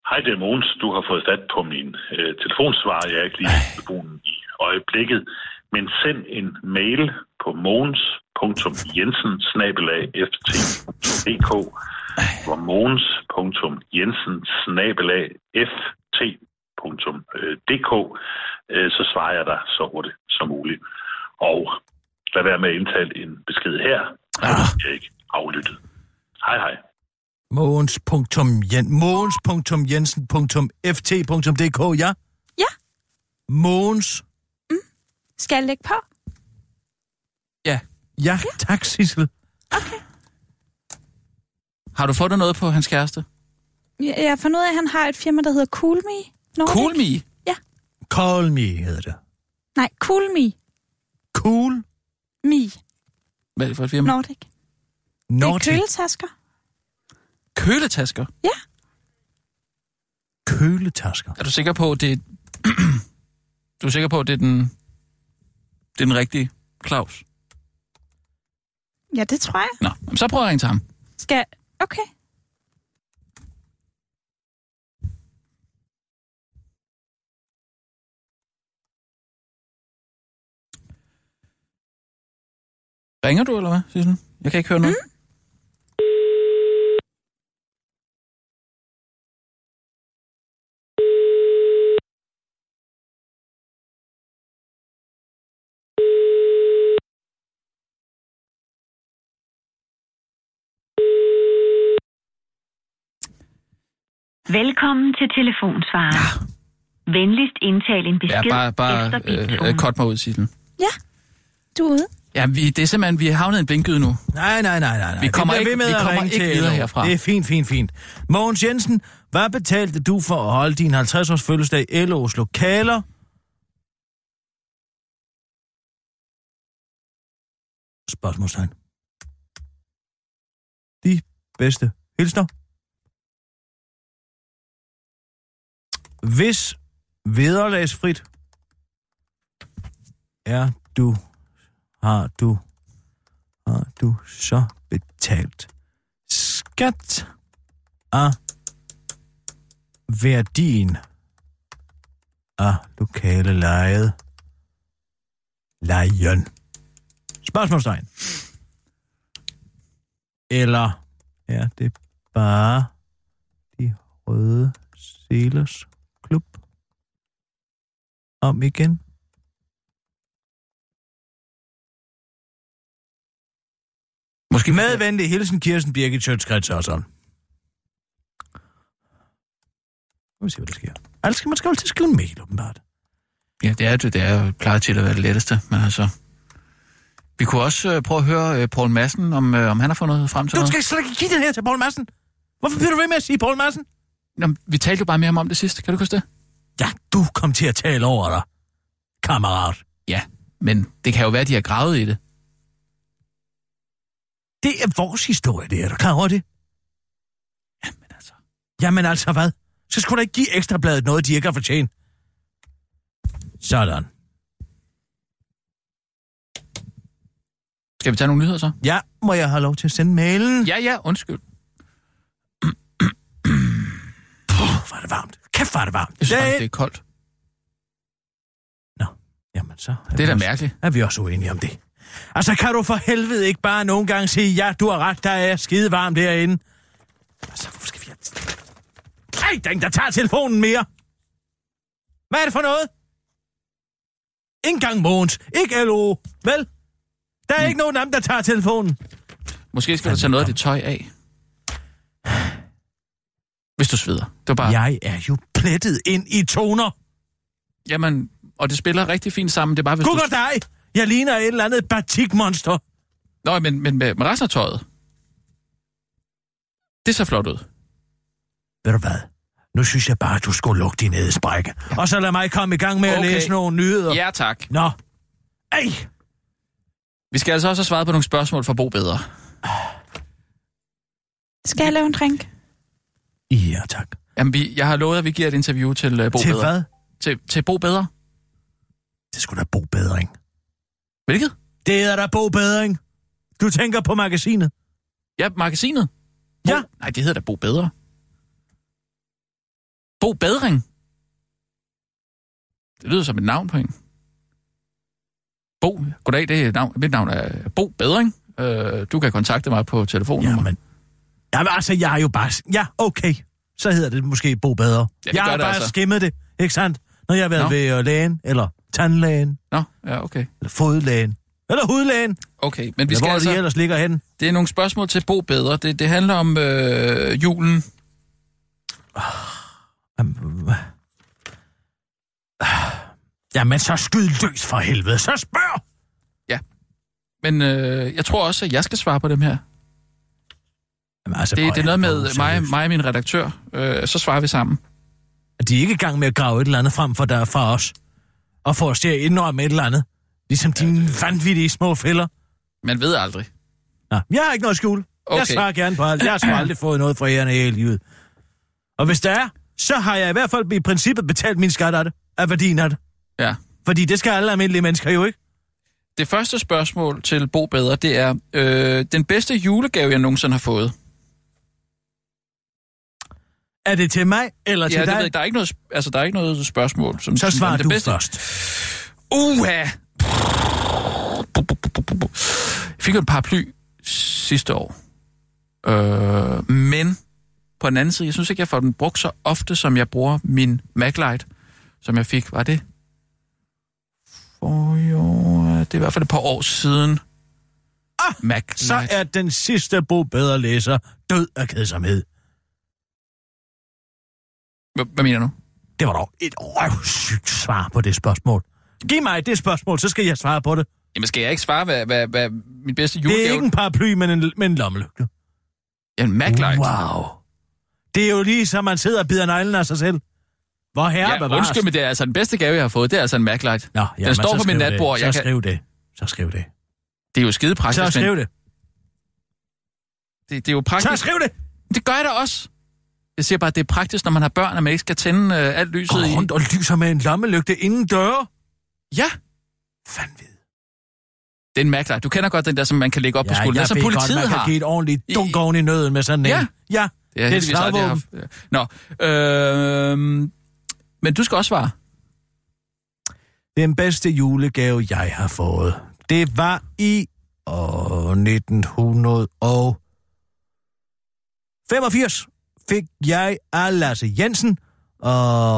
Hej, det er Mogens. Du har fået fat på min øh, telefonsvar. Jeg er ikke lige i telefonen i øjeblikket. Men send en mail på mogens.jensen-ft.dk hvor mogens.jensen-ft.dk øh, så svarer jeg dig så hurtigt som muligt. Og lad være med at indtale en besked her. Ah. Er ikke aflyttet. Hej, hej. Mogens.jen- Mogens.jensen.ft.dk, ja? Ja. Mogens. Skal jeg lægge på? Ja. Ja, tak, Sissel. Har du fundet noget på hans kæreste? Jeg jeg har fundet ud af, at han har et firma, der hedder Cool Me. Nordic. Cool Me? Call me, hedder det. Nej, Cool Me. Cool Me. Hvad er det for et firma? Nordic. Det Nordic. er køletasker. Køletasker? Ja. Køletasker. Er du sikker på, at det er... [CLEARS THROAT] du er sikker på, at det er den, det er den rigtige Claus? Ja, det tror jeg. Nå, så prøver jeg at ringe til ham. Skal jeg... Okay. Ringer du, eller hvad, Sissel? Jeg kan ikke høre noget. Mm. Velkommen til telefonsvaren. Ja. Venligst indtal en besked Ja, bare, bare efter øh, biptonen. øh, kort mig ud, Sissel. Du er ude. Ja, vi, det er simpelthen, vi har havnet i en blinkgyde nu. Nej, nej, nej, nej. nej. Vi kommer ikke- ved med vi at kommer ringe ikke til videre herfra. Det er fint, fint, fint. Mogens Jensen, hvad betalte du for at holde din 50-års fødselsdag i LO's lokaler? Spørgsmålstegn. De bedste hilsner. Hvis vederlagsfrit er du, har du, har du så betalt skat af værdien af lokale lejet lejen. Spørgsmålstegn. Eller er det bare de røde selers om igen? Måske med venlig hilsen Kirsten Birgit Sjøtskrets og sådan. Nu vil se, hvad der sker. Altså, man skal at skrive en mail, åbenbart. Ja, det er det. Det er plejer til at være det letteste, men altså... Vi kunne også øh, prøve at høre øh, Paul Madsen, om, øh, om han har fundet frem til Du noget. skal slet ikke give den her til Paul Madsen. Hvorfor bliver du ved med at sige Paul Madsen? Nå, vi talte jo bare ham om det sidste. Kan du huske det? Ja, du kom til at tale over dig, kammerat. Ja, men det kan jo være, at de har gravet i det. Det er vores historie, det er du klar over det? Jamen altså. Jamen altså hvad? Så skulle du ikke give ekstrabladet noget, de ikke har fortjent. Sådan. Skal vi tage nogle nyheder så? Ja, må jeg have lov til at sende mailen? Ja, ja, undskyld. Puh, er det varmt. Kæft, er det varmt. Jeg synes Det- faktisk, det er koldt. Jamen så... Det er da vi også- mærkeligt. Er vi også uenige om det? Altså, kan du for helvede ikke bare nogle gange sige, ja, du har ret, der er skide varmt derinde. Altså, hvorfor skal vi have... Ej, der er tager telefonen mere. Hvad er det for noget? Ingen gang Måns. Ikke LO. Vel? Der er mm. ikke nogen af dem, der tager telefonen. Måske skal du tage noget af det tøj af. Hvis du sveder. Det var bare... Jeg er jo plettet ind i toner. Jamen, og det spiller rigtig fint sammen. Det er bare, hvis Gud du... dig! Jeg ligner et eller andet batikmonster. Nå, men, men med, med resten af tøjet. Det ser flot ud. Ved du hvad? Nu synes jeg bare, at du skulle lukke din ædesprække. Ja. Og så lad mig komme i gang med okay. at læse nogle nyheder. Ja, tak. Nå. Ej! Vi skal altså også have svaret på nogle spørgsmål for Bo Bedre. Skal jeg lave en drink? Ja, tak. Jamen, vi, jeg har lovet, at vi giver et interview til uh, Bo Til Bedre. hvad? Til, til Bo Bedre. Det skulle da Bo Bedring. Hvilket? Det er da Bo Bedring. Du tænker på magasinet? Ja, magasinet. Bo... Ja. Nej, det hedder da Bo Bedre. Bo Bedring. Det lyder som et navn på en. Bo, goddag, det er navn, mit navn er Bo Bedring. Øh, du kan kontakte mig på telefonnummer. Jamen, jamen altså, jeg er jo bare... Ja, okay. Så hedder det måske Bo Bedre. Ja, jeg har det bare altså. skimmet det, ikke sandt? Når jeg har været Nå. ved øh, lægen, eller tandlægen, Nå, ja, okay. eller fodlægen, eller hudlægen, Okay, men vi skal hvor altså... de ellers ligger hen. Det er nogle spørgsmål til Bo Bedre. Det, det handler om øh, julen. Jamen, så skyd løs for helvede. Så spørg! Men øh, jeg tror også, at jeg skal svare på dem her. Jamen, altså, Det, det er noget med mig, mig og min redaktør. Øh, så svarer vi sammen. De er ikke i gang med at grave et eller andet frem for, der, fra os. Og få os til at indrømme et eller andet. Ligesom ja, dine vanvittige små fælder. Man ved aldrig. Nå, jeg har ikke noget skjul. Okay. Jeg svarer gerne på alt. Jeg har aldrig fået noget fra ærende i hele livet. Og hvis der er, så har jeg i hvert fald i princippet betalt min skat af det. Af værdien af det. Ja. Fordi det skal alle almindelige mennesker jo ikke. Det første spørgsmål til Bo Bedre, det er øh, den bedste julegave, jeg nogensinde har fået. Er det til mig, eller til Ja, det dig? ved der er ikke noget, altså, der er ikke noget spørgsmål. Som, Så som- svarer det du bedste. først. Uha! Jeg fik jo en paraply sidste år. Øh, men på den anden side, jeg synes ikke, jeg får den brugt så ofte, som jeg bruger min Maglite, som jeg fik. Var det? For jo, det er i hvert fald et par år siden. Ah, Maglite. Så er den sidste Bo Bedre læser død af kedsomhed. Hvad, mener du? Det var dog et røvsygt svar på det spørgsmål. Giv mig det spørgsmål, så skal jeg svare på det. Jamen, skal jeg ikke svare, hvad, hvad, hvad min bedste Det julegave... er ikke en paraply, men en, men en lommelygte. En Maglite. Wow. Det er jo lige som man sidder og bider neglen af sig selv. Hvor herre Ja, bevares. undskyld, men det er altså den bedste gave, jeg har fået. Det er altså en Maglite. Nå, Den står på min natbord. Så Jeg kan... skriv det. Så skriv det. Det er jo skide praktisk, Så skriv men det. det, det er jo praktisk. Så skriv det. Det gør jeg da også. Jeg siger bare, at det er praktisk, når man har børn, at man ikke skal tænde øh, alt lyset Gå i. rundt og lyser med en lommelygte inden døre. Ja, Fandvid. det er en Maglite. Du kender godt den der, som man kan lægge op på skulderen. jeg Som ved politiet godt, man har. kan give et ordentligt dunk oven i nøden med sådan en. Ja. Ja, Det er, det er slagvåben. haft. Nå, øh, men du skal også svare. Den bedste julegave, jeg har fået, det var i år 1985. Fik jeg af Lasse Jensen, og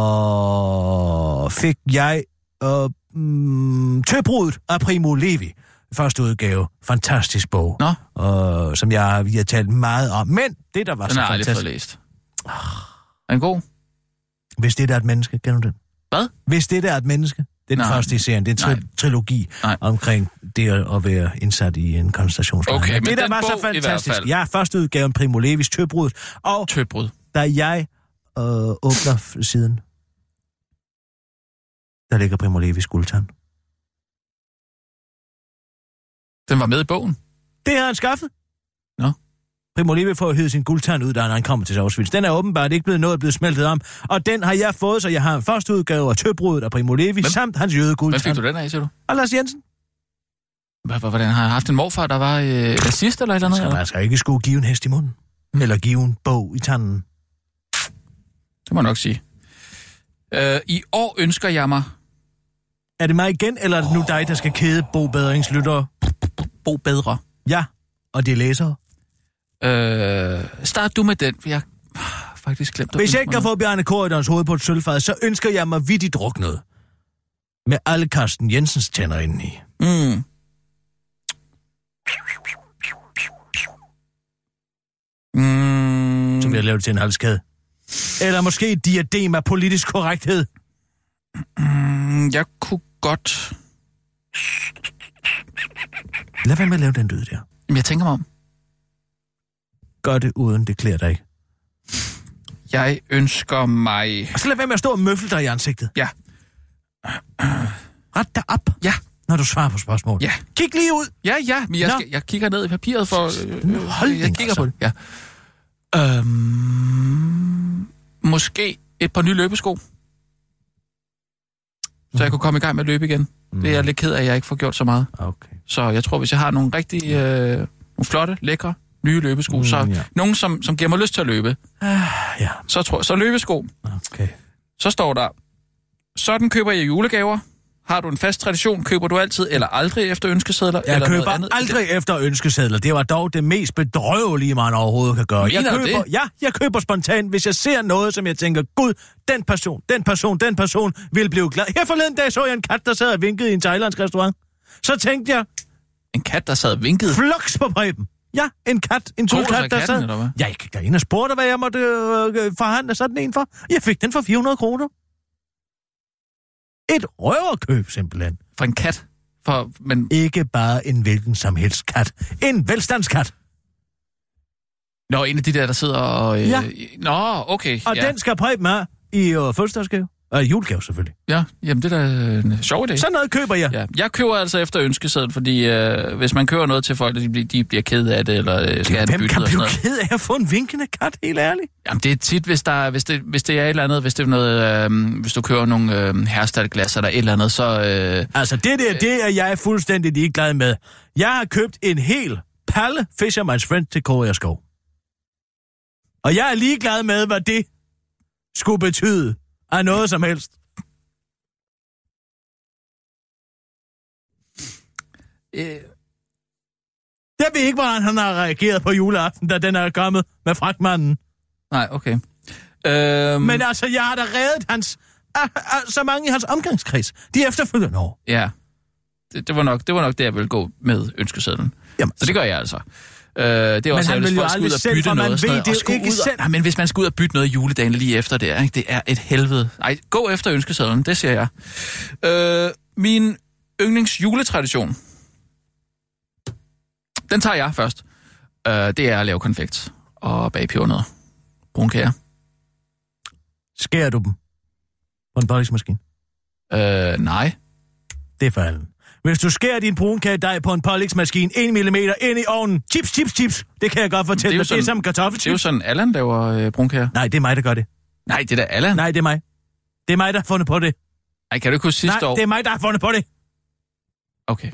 fik jeg øh, mm, Tøbrudet af Primo Levi. Første udgave. Fantastisk bog. Nå. Øh, som jeg vi har talt meget om. Men det, der var Den så har jeg aldrig fået fantastisk... læst. Er den god? Hvis det der er et menneske, kender du den? Hvad? Hvis det der er et menneske. Det er den Nej. første i serien. Det er en tri- trilogi Nej. omkring det at, at være indsat i en koncentrationslejr. Okay, men det der var så bog fantastisk. Ja, første udgaven Primo Levis Tøbrud. Og Tøbrud. da jeg øh, åbner siden, der ligger Primo Levis guldtand. Den var med i bogen. Det har han skaffet. Primo Levi får hivet sin guldtand ud, da han kommer til Auschwitz. Den er åbenbart ikke blevet noget blevet smeltet om, og den har jeg fået, så jeg har en første udgave af Tøbrudet af Primo Levi, Hvem? samt hans Hvad jødeguldtand. fik du den af, siger du? Og Lars Jensen. Hvordan har jeg haft en morfar, der var øh, racist eller et eller andet? Eller? man skal ikke skulle give en hest i munden. Eller give en bog i tanden. Det må jeg nok sige. Øh, I år ønsker jeg mig... Er det mig igen, eller er det nu dig, der skal kede Bo Bedrings lyttere? Bo bedre. Ja, og de læsere. Øh, start du med den, for jeg har faktisk glemt at Hvis jeg ikke kan få Bjarne Korydons hoved på et sølvfad, så ønsker jeg mig vidt i druknet. Med alle Carsten Jensens tænder indeni. Mm. Mm, Så vil jeg lave det til en halskæde. Eller måske et diadem af politisk korrekthed. mm, jeg kunne godt... Lad være med at lave den lyd der. Jeg tænker mig om. Gør det uden det klæder dig. Jeg ønsker mig... Og så lad være med at stå og møffle dig i ansigtet. Ja. Ret dig op, Ja. når du svarer på spørgsmål. Ja. Kig lige ud. Ja, ja, men jeg, Nå. skal, jeg kigger ned i papiret for... Øh, hold jeg kigger altså. på det, ja. Øhm, måske et par nye løbesko. Så jeg kunne komme i gang med at løbe igen. Det er jeg lidt ked af, at jeg ikke får gjort så meget. Okay. Så jeg tror, hvis jeg har nogle rigtig øh, nogle flotte, lækre, nye løbesko, Mm, så ja. nogen, som, som giver mig lyst til at løbe, Ja, så tror jeg, så løbesko. okay. Så står der, sådan køber jeg julegaver. Har du en fast tradition, køber du altid eller aldrig efter ønskesedler? Jeg eller køber andet? aldrig efter ønskesedler. Det var dog det mest bedrøvelige, man overhovedet kan gøre. Jeg Mener du køber, det? Ja, jeg køber spontant, hvis jeg ser noget, som jeg tænker, gud, den person, den person, den person vil blive glad. Her forleden dag så jeg en kat, der sad og vinkede i en thailandsk restaurant. Så tænkte jeg, En kat, der sad og vinkede. floks på Preben. Ja, en kat, en så der sad. eller hvad? Jeg gik derind og spurgte, hvad jeg måtte øh, forhandle sådan en for. Jeg fik den for 400 kroner. Et røverkøb, simpelthen. For en kat. For, men Ikke bare en hvilken som helst kat. En velstandskat. Nå, en af de der, der sidder og... Øh, Ja. Nå, okay. Og ja. den skal Preben have i øh, fødselsdagsgave. Og julegave selvfølgelig. Ja, jamen det er da en sjov idé. Sådan noget køber jeg. Ja, jeg køber altså efter ønskeseddel, fordi øh, hvis man køber noget til folk, de, bliver- de bliver ked af det, eller øh, skal have det Hvem byttet kan og sådan blive ked af at få en vinkende kat, helt ærligt? Jamen det er tit, hvis, der, er- hvis, det, hvis det er et eller andet, hvis det er noget, øh, hvis du køber nogle øh, herstadglas eller et eller andet, så... Øh, Altså, det der, det er jeg fuldstændig ligeglad med. Jeg har købt en hel palle Fisherman's Friend til Korea Skov. Og jeg er ligeglad med, hvad det skulle betyde af noget som helst. øh, Jeg ved ikke, hvordan han har reageret på juleaften, da den er kommet med fragtmanden. nej, okay. Øh, Men altså, jeg har da reddet hans, ah, ah, så mange i hans omgangskreds. De efterfølgende år. Ja, det, det, var nok, det var nok det, jeg ville gå med ønskesedlen. Jamen, Så det gør jeg altså. Øh, det er Men også han ærgerligt, vil jo hvis folk skal ud og selv, bytte for man noget. og sådan ved noget, det og jo ikke og- selv. Nej, men hvis man skal ud og bytte noget juledagen lige efter det, ikke? det er et helvede. Nej, gå efter ønskesedlen, det siger jeg. Øh, min yndlings juletradition, den tager jeg først. Øh, det er at lave konfekt og bage pebernødder. Brunkager. Skærer du dem på en pålægsmaskine? Øh, nej. Det er falden. Hvis du skærer din brunkagedej på en pålægsmaskine 1 mm ind i ovnen, chips, chips, chips, det kan jeg godt fortælle dig. Det er som Det er jo kartoffelchips. sådan, Allan laver øh, brunkager. Nej, det er mig, der gør det. Nej, det er da Allan. Nej, Nej, det er mig. Det er mig, der har fundet på det. kan du ikke huske sidste Nej, år? det er mig, der har fundet på det. Okay.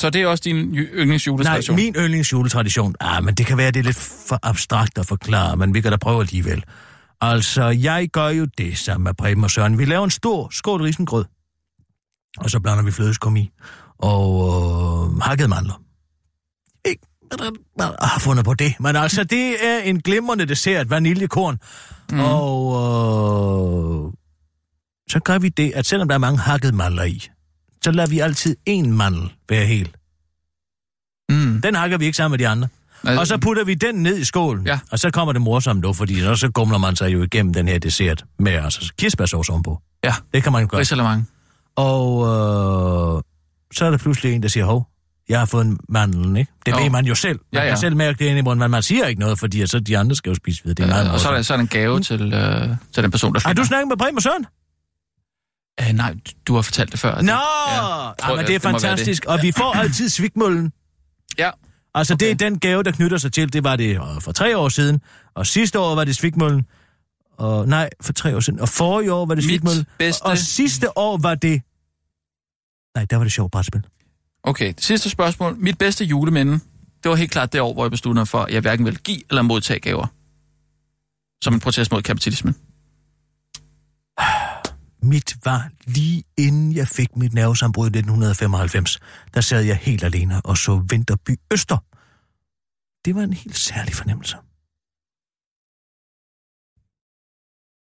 Så det er også din ju- yndlingsjuletradition? Nej, min yndlingsjuletradition. Ah, men det kan være, det er lidt for abstrakt at forklare, men vi kan da prøve alligevel. Altså, jeg gør jo det sammen med Preben og Søren. Vi laver en stor skål risengrød. Og så blander vi flødeskum i. Og øh, hakket mandler. Ikke, har fundet på det. Men altså, det er en glimrende dessert, vaniljekorn. Mm. Og øh, så gør vi det, at selvom der er mange hakket mandler i, så lader vi altid en mandel være helt. Mm. Den hakker vi ikke sammen med de andre. Altså, Og så putter vi den ned i skålen. Ja. Og så kommer det morsomt nu, fordi så, så gumler man sig jo igennem den her dessert med altså kirsebærsauce ovenpå. Ja, Det kan man gøre. risalemang. Og øh, så er der pludselig en, der siger, hov, jeg har fået en mandel, ikke? Det Jo. ved man jo selv. Man Ja, ja, ja. kan selv mærke det inde i munden, men man siger ikke noget, fordi så de andre skal jo spise videre. Det er meget Øh, og så er, der, så er der en gave til, øh, til den person, der Har finder. du snakket med Bremer Søren? Øh, nej, du har fortalt det før. Nå, Ja, ja, tror men jeg, det er det fantastisk. Og vi får altid svigmøllen. Ja. Altså, okay. det er den gave, der knytter sig til. Det var det øh, for tre år siden. Og sidste år var det svigmøllen. Og, nej, for tre år siden. Og forrige år var det Mit svigmøllen. bedste- Og sidste år var det... Nej, der var det sjovt brætspil. Okay, det sidste spørgsmål. Mit bedste juleminde, det var helt klart det år, hvor jeg besluttede mig for, at jeg hverken vil give eller modtage gaver. Som en protest mod kapitalismen. Mit var lige inden jeg fik mit nervesambrud i 1995. Der sad jeg helt alene og så Vinterby Øster. Det var en helt særlig fornemmelse.